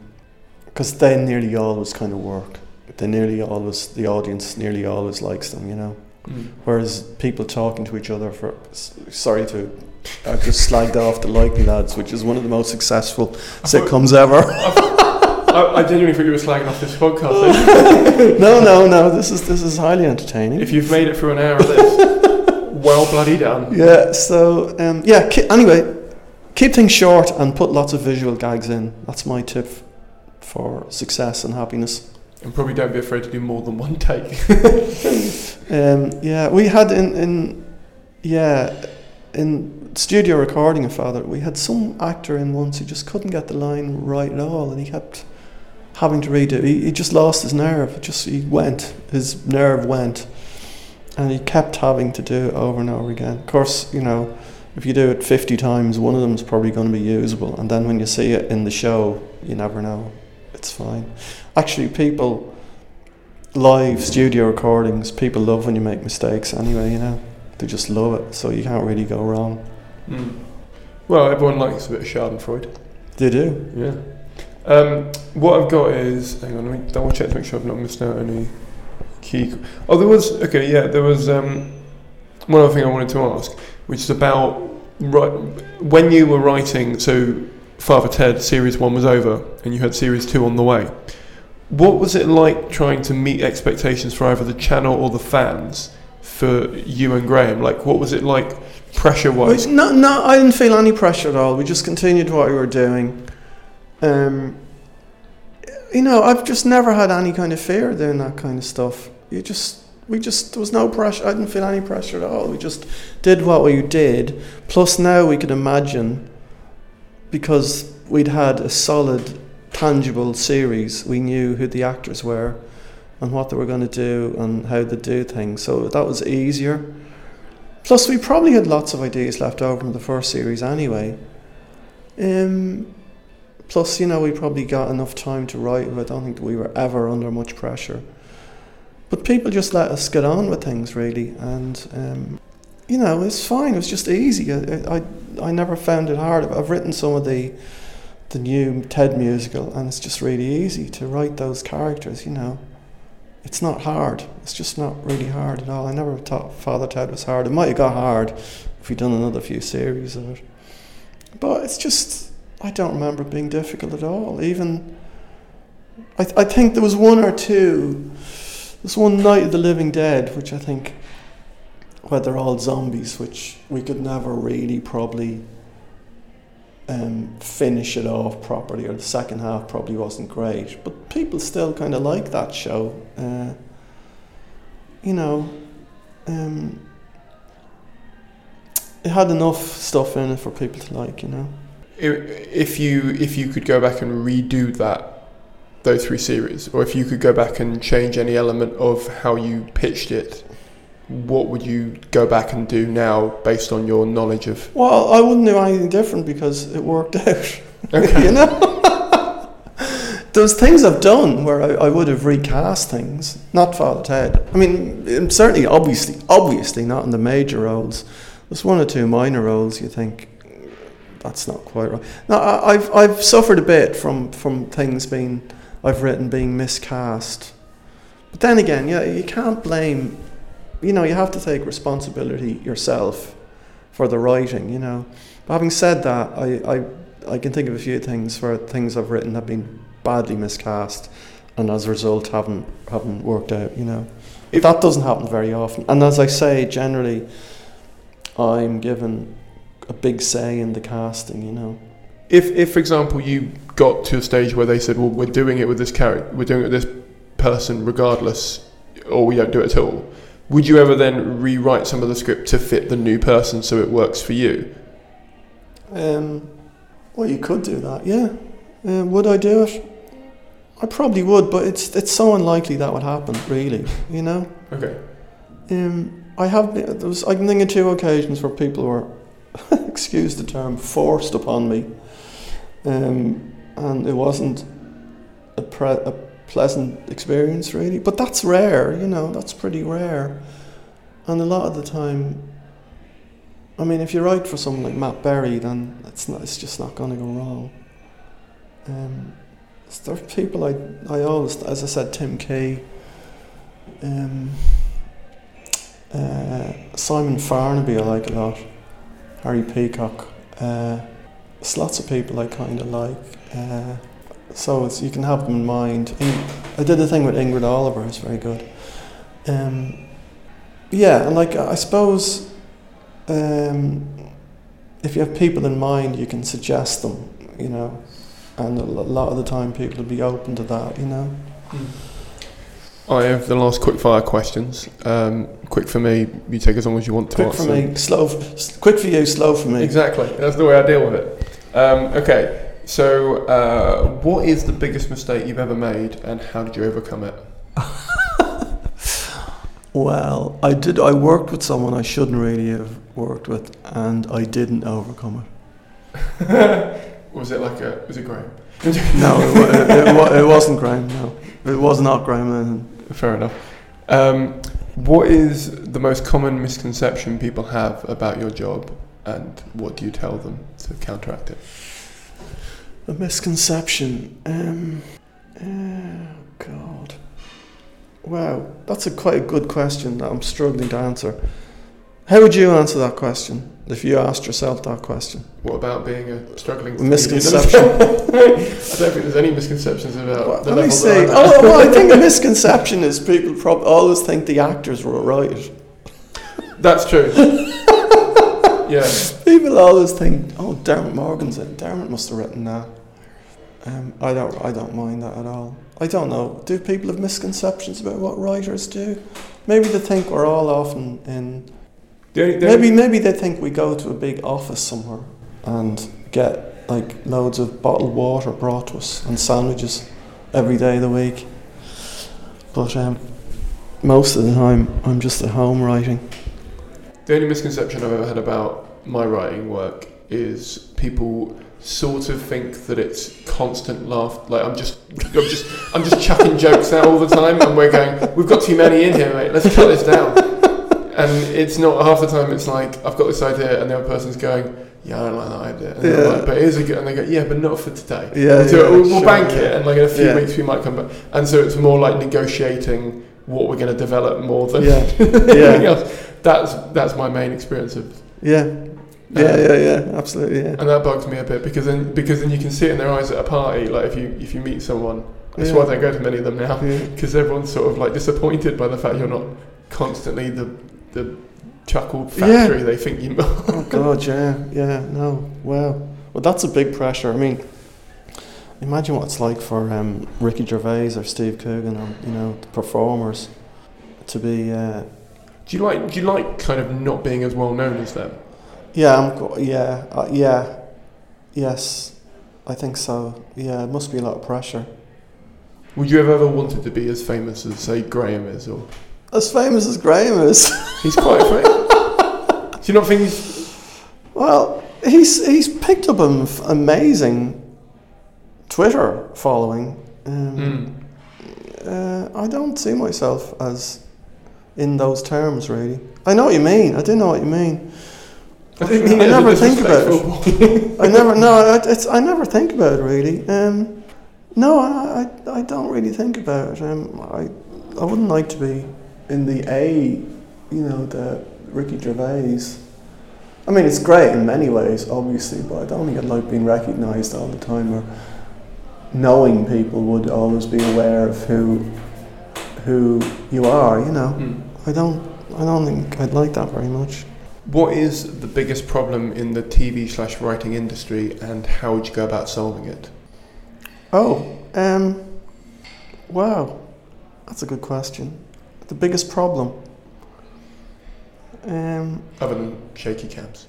Speaker 2: because they nearly always kind of work. They nearly always, the audience nearly always likes them, you know.
Speaker 1: Mm.
Speaker 2: Whereas people talking to each other for sorry to I've just slagged off the Likely Lads, which is one of the most successful sitcoms ever.
Speaker 1: I, I genuinely think you were slagging off this podcast.
Speaker 2: no, no, no. This is this is highly entertaining.
Speaker 1: if you've made it through an hour of this, well bloody done.
Speaker 2: Yeah. So um, yeah. Ki- anyway, keep things short and put lots of visual gags in. That's my tip for success and happiness.
Speaker 1: And probably don't be afraid to do more than one take.
Speaker 2: Um, yeah, we had in in yeah in studio recording of Father, we had some actor in once who just couldn't get the line right at all, and he kept having to redo. He, he just lost his nerve. It just he went, his nerve went, and he kept having to do it over and over again. Of course, you know, if you do it fifty times, one of them is probably going to be usable, and then when you see it in the show, you never know. It's fine. Actually, people live studio recordings, people love when you make mistakes anyway, you know. They just love it, so you can't really go wrong.
Speaker 1: Mm. Well, everyone likes a bit of Schadenfreude.
Speaker 2: They do.
Speaker 1: Yeah. Um, what I've got is hang on, let me double check to make sure I've not missed out any key. Oh, there was okay. Yeah, there was um, one other thing I wanted to ask, which is about right when you were writing. So, Father Ted series one was over, and you had series two on the way. What was it like trying to meet expectations for either the channel or the fans for you and Graham? Like, what was it like pressure wise?
Speaker 2: No, no, I didn't feel any pressure at all. We just continued what we were doing. Um, you know, I've just never had any kind of fear doing that kind of stuff. You just, we just, there was no pressure. I didn't feel any pressure at all. We just did what we did. Plus, now we could imagine because we'd had a solid, tangible series. We knew who the actors were and what they were going to do and how to do things. So that was easier. Plus, we probably had lots of ideas left over from the first series anyway. Um, plus, you know, we probably got enough time to write. I don't think we were ever under much pressure. But people just let us get on with things, really, and um, you know, it's fine. It was just easy. I, I, I never found it hard. I've written some of the the new Ted musical, and it's just really easy to write those characters. You know, it's not hard. It's just not really hard at all. I never thought Father Ted was hard. It might have got hard if we'd done another few series of it, but it's just I don't remember it being difficult at all. Even I, th- I think there was one or two. There's one Night of the Living Dead, which I think where they're all zombies, which we could never really probably um, finish it off properly, or the second half probably wasn't great. But people still kind of like that show. Uh, you know, um, it had enough stuff in it for people to like. You know.
Speaker 1: If you if you could go back and redo that those three series or if you could go back and change any element of how you pitched it what would you go back and do now based on your knowledge of
Speaker 2: Well, I wouldn't do anything different because it worked out.
Speaker 1: Okay.
Speaker 2: you know? There's things I've done where I, I would have recast things, not Father Ted. I mean, um, certainly, obviously, obviously not in the major roles. There's one or two minor roles you think that's not quite right. Now, I, I've I've suffered a bit from from things being I've written being miscast, but then again, yeah, you can't blame. You know, you have to take responsibility yourself for the writing. You know, but having said that, I I I can think of a few things where things I've written have been badly miscast, and as a result haven't haven't worked out. You know,
Speaker 1: If-
Speaker 2: that doesn't happen very often. And as I say, generally, I'm given a big say in the casting. You know.
Speaker 1: if if for example you got to a stage where they said well we're doing it with this character we're doing it with this person regardless or we don't do it at all would you ever then rewrite some of the script to fit the new person so it works for you
Speaker 2: Um, well, you could do that, yeah. Uh, would I do it? I probably would, but it's it's so unlikely that would happen. Really, you know.
Speaker 1: okay
Speaker 2: Um, I have been, there was I can think of two occasions where people were, excuse the term, forced upon me, um, and it wasn't a, pre- a pleasant experience really. But that's rare, you know. That's pretty rare, and a lot of the time. I mean, if you write for someone like Matt Berry, then it's not, it's just not going to go wrong. Um, there are people I I always, as I said, Tim Key. Um, Uh, Simon Farnaby, I like a lot. Harry Peacock. Uh, there's lots of people I kind of like. Uh, so it's, you can have them in mind. In, I did a thing with Ingrid Oliver, it's very good. Um, yeah, and like I suppose um, if you have people in mind, you can suggest them, you know, and a lot of the time people will be open to that, you know.
Speaker 1: Mm. I have the last quick fire questions. Um, quick for me, you take as long as you want to
Speaker 2: quick
Speaker 1: answer.
Speaker 2: for me, slow. F- quick for you, slow for me.
Speaker 1: Exactly. That's the way I deal with it. Um, okay. So, uh, what is the biggest mistake you've ever made, and how did you overcome it?
Speaker 2: well, I did. I worked with someone I shouldn't really have worked with, and I didn't overcome
Speaker 1: it. was it like a? Was it Graham?
Speaker 2: no, it, it, it, it, wasn't Graham. No, it was not Graham.
Speaker 1: Then fair enough. Um, what is the most common misconception people have about your job, and what do you tell them to counteract it?
Speaker 2: A misconception. Um, oh God. Wow, that's a quite a good question that I'm struggling to answer. How would you answer that question if you asked yourself that question?
Speaker 1: What about being a struggling
Speaker 2: misconception?
Speaker 1: I don't think there's any misconceptions about.
Speaker 2: Well,
Speaker 1: the
Speaker 2: let me
Speaker 1: say.
Speaker 2: Oh well, I think a misconception is people prob- always think the actors were right.
Speaker 1: That's true. yeah.
Speaker 2: People always think, oh, Dermot Morgan's it. Dermot must have written that. Um, I don't. I don't mind that at all. I don't know. Do people have misconceptions about what writers do? Maybe they think we're all often in. They're, they're maybe maybe they think we go to a big office somewhere and get like loads of bottled water brought to us and sandwiches every day of the week. But um, most of the time, I'm just at home writing.
Speaker 1: The only misconception I've ever had about my writing work is people sort of think that it's constant laugh. Like I'm just, I'm just, I'm just chucking jokes out all the time, and we're going, we've got too many in here, mate. Let's cut this down. And it's not half the time. It's like I've got this idea, and the other person's going, yeah, I don't like that idea. And yeah. Like, but it is a good, and they go, yeah, but not for today.
Speaker 2: Yeah,
Speaker 1: we'll,
Speaker 2: yeah,
Speaker 1: we'll, we'll
Speaker 2: sure,
Speaker 1: bank
Speaker 2: yeah.
Speaker 1: it, and like in a few weeks we might come back. And so it's more like negotiating what we're going to develop more than
Speaker 2: Yeah.
Speaker 1: anything
Speaker 2: Yeah.
Speaker 1: else. That's that's my main experience of
Speaker 2: Yeah, yeah, yeah, yeah, absolutely, yeah.
Speaker 1: and that bugs me a bit because then because then you can see it in their eyes at a party. Like if you if you meet someone, that's
Speaker 2: Yeah.
Speaker 1: why I don't go to many of them now
Speaker 2: Yeah.
Speaker 1: because everyone's sort of like disappointed by the fact you're not constantly the the chuckle
Speaker 2: Yeah.
Speaker 1: factory they think you.
Speaker 2: Oh God, yeah, yeah, no, wow. Well, that's a big pressure. I mean, imagine what it's like for um, Ricky Gervais or Steve Coogan or you know the performers to be. Uh,
Speaker 1: do you like do you like kind of not being as well known as them?
Speaker 2: yeah, I'm. Yeah, uh, yeah, yes, I think so. Yeah, it must be a lot of pressure.
Speaker 1: Would you have ever wanted to be as famous as say Graham is, or
Speaker 2: As famous as Graham is.
Speaker 1: he's quite famous? Do you not think he's
Speaker 2: Well, he's he's picked up an amazing Twitter following. Um, uh, I don't see myself as in those terms really. I know what you mean. I do know what you mean.
Speaker 1: I didn't
Speaker 2: I
Speaker 1: it as a
Speaker 2: never think about it. I never no. It's I never think about it really. Um, no, I, I I don't really think about it. Um, I I wouldn't like to be in the A, you know, the Ricky Gervais. I mean, it's great in many ways, obviously, but I don't think I'd like being recognised all the time or knowing people would always be aware of who who you are. You know,
Speaker 1: Mm.
Speaker 2: I don't I don't think I'd like that very much.
Speaker 1: What is the biggest problem in the TV slash writing industry, and how would you go about solving it?
Speaker 2: Oh, um, wow, that's a good question. The biggest problem. Um,
Speaker 1: Other than shaky cams.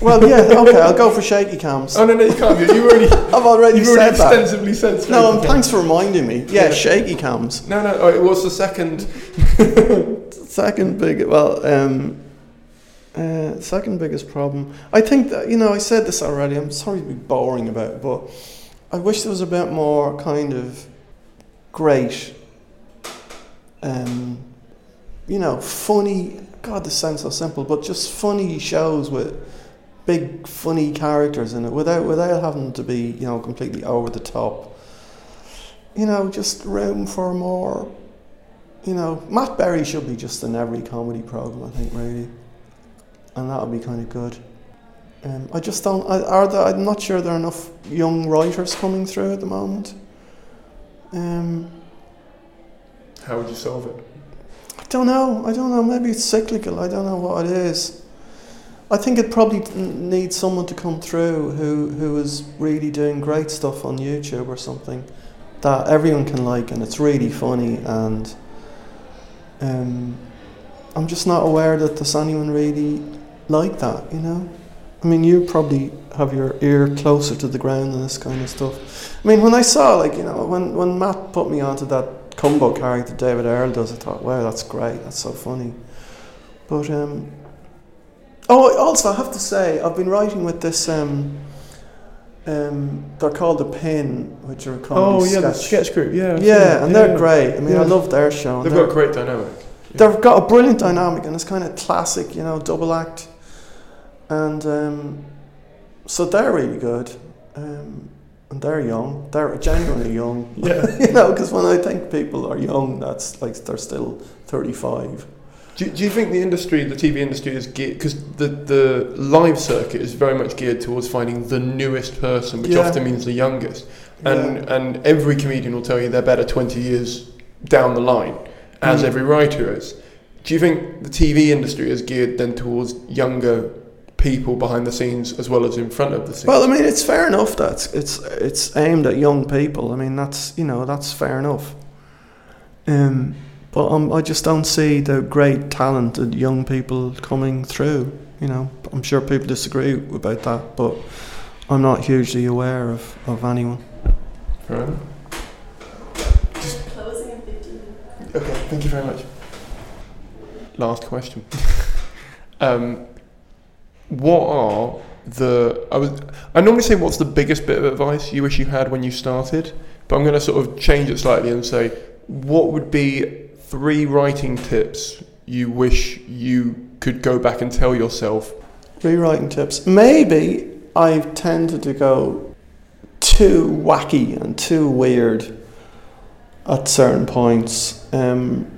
Speaker 2: well, yeah, okay, I'll go for shaky cams.
Speaker 1: Oh no, no, you can't. You already.
Speaker 2: I've already
Speaker 1: You've
Speaker 2: said
Speaker 1: already
Speaker 2: that.
Speaker 1: extensively said.
Speaker 2: No, and thanks for reminding me. Yeah,
Speaker 1: Yeah.
Speaker 2: shaky cams.
Speaker 1: No, no. Oh, what's the second?
Speaker 2: Second big, well, um, uh, second biggest problem. I think that you know I said this already. I'm sorry to be boring about it, but I wish there was a bit more kind of great, um, you know, funny. God, this sounds so simple, but just funny shows with big funny characters in it, without without having to be you know completely over the top. You know, just room for more you know, Matt Berry should be just in every comedy program, I think, really, and that would be kind of good. Um, I just don't. I, are there, I'm not sure there are enough young writers coming through at the moment. Um,
Speaker 1: How would you solve it?
Speaker 2: I don't know. I don't know. Maybe it's cyclical. I don't know what it is. I think it probably needs someone to come through who who is really doing great stuff on YouTube or something that everyone can like and it's really funny and um, I'm just not aware that there's anyone really like that. You know. I mean, you probably have your ear closer to the ground than this kind of stuff. I mean, when I saw, like, you know, when, when Matt put me onto that combo character David Earl does, I thought, wow, that's great, that's so funny. But, um, oh, also, I have to say, I've been writing with this, um, um, they're called The Pin, which are a comedy
Speaker 1: Oh yeah, the
Speaker 2: sketch.
Speaker 1: sketch group. Yeah, I've
Speaker 2: Yeah,
Speaker 1: seen it.
Speaker 2: and they're
Speaker 1: Yeah.
Speaker 2: great. I mean, I
Speaker 1: Yeah.
Speaker 2: love their show.
Speaker 1: They've got a great dynamic.
Speaker 2: They've got a brilliant dynamic, and it's kind of classic, you know, double act, and um, so they're really good, um, and they're young. They're genuinely young,
Speaker 1: Yeah.
Speaker 2: you know, because when I think people are young, that's like they're still thirty-five.
Speaker 1: Do, do you think the industry, the TV industry, is geared because the the live circuit is very much geared towards finding the newest person, which
Speaker 2: Yeah.
Speaker 1: often means the youngest, and and every comedian will tell you they're better twenty years down the line, as
Speaker 2: Mm.
Speaker 1: every writer is. Do you think the TV industry is geared then towards younger people behind the scenes as well as in front of the scenes?
Speaker 2: Well, I mean, it's fair enough that it's, it's it's aimed at young people. I mean, that's you know that's fair enough. Um, but um, I just don't see the great talented young people coming through. You know, I'm sure people disagree about that, but I'm not hugely aware of, of anyone.
Speaker 1: Fair.
Speaker 6: Closing in 15
Speaker 1: Okay, thank you very much. Last question. um, what are the I was I normally say what's the biggest bit of advice you wish you had when you started, but I'm going to sort of change it slightly and say what would be three writing tips you wish you could go back and tell yourself.
Speaker 2: Rewriting tips. Maybe I've tended to go too wacky and too weird at certain points, um,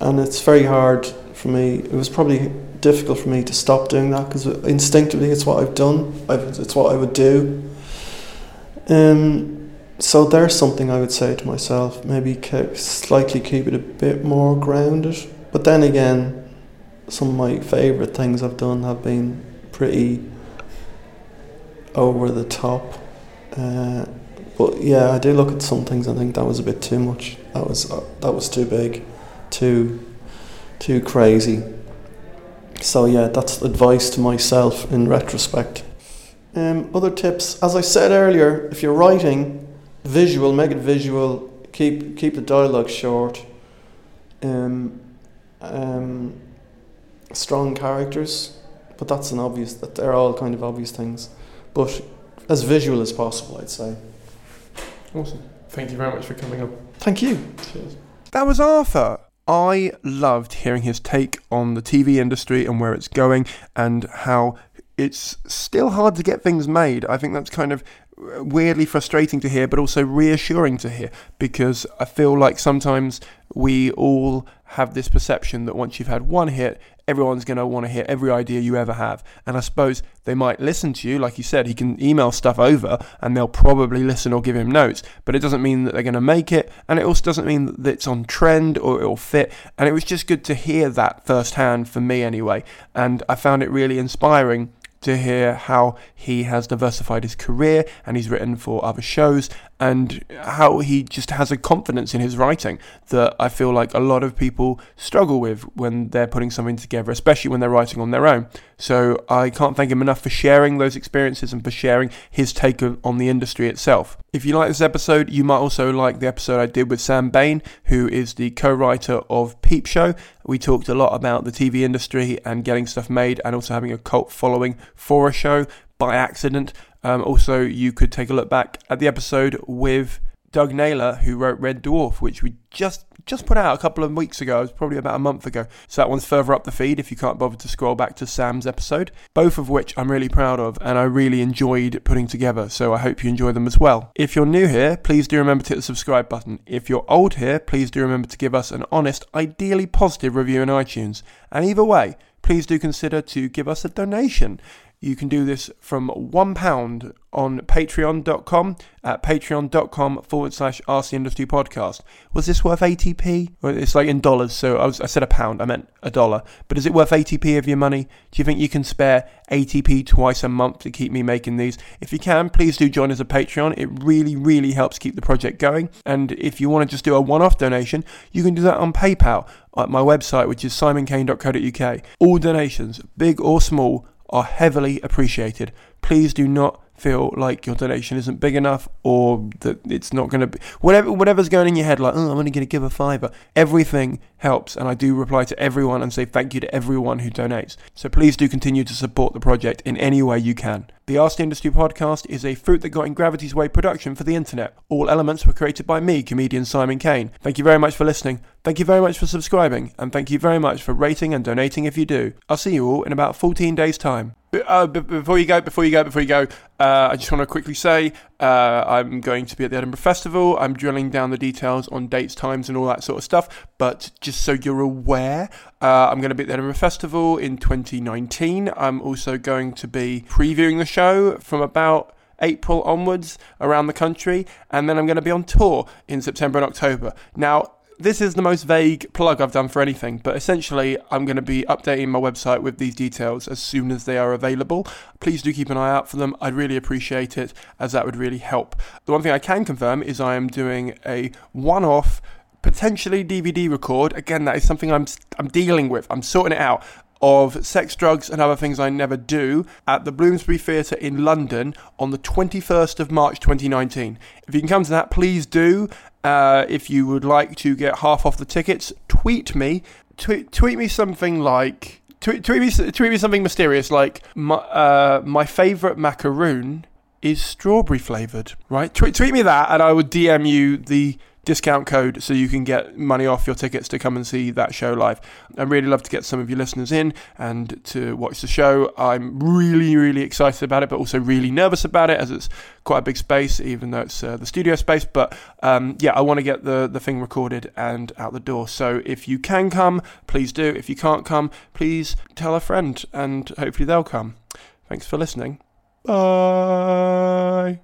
Speaker 2: and it's very hard for me. It was probably difficult for me to stop doing that because instinctively it's what I've done. I've, it's what I would do. Um, so there's something I would say to myself. Maybe slightly keep it a bit more grounded. But then again, some of my favourite things I've done have been pretty over the top. Uh, but yeah, I do look at some things I think that was a bit too much. That was uh, that was too big, too too crazy. So yeah, that's advice to myself in retrospect. Um, other tips, as I said earlier, if you're writing, visual, make it visual. Keep keep the dialogue short. Um, um, strong characters, but that's an obvious. That they're all kind of obvious things, but as visual as possible, I'd say.
Speaker 1: Awesome. Thank you very much for coming up.
Speaker 2: Thank you.
Speaker 1: Cheers. That was Arthur. I loved hearing his take on the TV industry and where it's going and how it's still hard to get things made. I think that's kind of weirdly frustrating to hear, but also reassuring to hear because I feel like sometimes we all have this perception that once you've had one hit, everyone's going to want to hear every idea you ever have. And I suppose they might listen to you. Like you said, he can email stuff over and they'll probably listen or give him notes, but it doesn't mean that they're going to make it. And it also doesn't mean that it's on trend or it'll fit. And it was just good to hear that firsthand for me anyway. And I found it really inspiring to hear how he has diversified his career and he's written for other shows and how he just has a confidence in his writing that I feel like a lot of people struggle with when they're putting something together, especially when they're writing on their own. So I can't thank him enough for sharing those experiences and for sharing his take on the industry itself. If you like this episode, you might also like the episode I did with Sam Bain, who is the co writer of Peep Show. We talked a lot about the TV industry and getting stuff made and also having a cult following for a show by accident. Um, also, you could take a look back at the episode with Doug Naylor, who wrote Red Dwarf, which we just just put out a couple of weeks ago. It was probably about a month ago. So that one's further up the feed if you can't bother to scroll back to Sam's episode. Both of which I'm really proud of and I really enjoyed putting together. So I hope you enjoy them as well. If you're new here, please do remember to hit the subscribe button. If you're old here, please do remember to give us an honest, ideally positive review in iTunes. And either way, please do consider to give us a donation. You can do this from £1 on patreon.com at patreon.com forward slash RC Industry Podcast. Was this worth 80p? Well, it's like in dollars, so I, was, I said a pound, I meant a dollar. But is it worth 80p of your money? Do you think you can spare 80p twice a month to keep me making these? If you can, please do join as a Patreon. It really, really helps keep the project going. And if you want to just do a one off donation, you can do that on PayPal at my website, which is simonkane.co.uk. All donations, big or small, are heavily appreciated. Please do not feel like your donation isn't big enough or that it's not going to be whatever whatever's going in your head like oh I'm only going to give a fiver everything helps and I do reply to everyone and say thank you to everyone who donates. So please do continue to support the project in any way you can. The Ask the Industry podcast is a fruit that got in gravity's way production for the internet. All elements were created by me comedian Simon Kane. Thank you very much for listening. Thank you very much for subscribing and thank you very much for rating and donating if you do. I'll see you all in about 14 days time. Uh, before you go, before you go, before you go, uh, I just want to quickly say uh, I'm going to be at the Edinburgh Festival. I'm drilling down the details on dates, times, and all that sort of stuff. But just so you're aware, uh, I'm going to be at the Edinburgh Festival in 2019. I'm also going to be previewing the show from about April onwards around the country, and then I'm going to be on tour in September and October. Now, this is the most vague plug I've done for anything, but essentially, I'm going to be updating my website with these details as soon as they are available. Please do keep an eye out for them. I'd really appreciate it, as that would really help. The one thing I can confirm is I am doing a one off potentially DVD record. Again, that is something I'm I'm dealing with. I'm sorting it out of sex, drugs, and other things I never do at the Bloomsbury Theatre in London on the 21st of March 2019. If you can come to that, please do. Uh, if you would like to get half off the tickets, tweet me. Tweet, tweet me something like. Tweet, tweet, me, tweet me something mysterious like my, uh, my favourite macaroon is strawberry flavoured, right? Tweet, tweet me that and I would DM you the discount code so you can get money off your tickets to come and see that show live. I'd really love to get some of your listeners in and to watch the show. I'm really, really excited about it, but also really nervous about it as it's quite a big space, even though it's uh, the studio space. But um, yeah, I want to get the, the thing recorded and out the door. So if you can come, please do. If you can't come, please tell a friend and hopefully they'll come. Thanks for listening. Bye.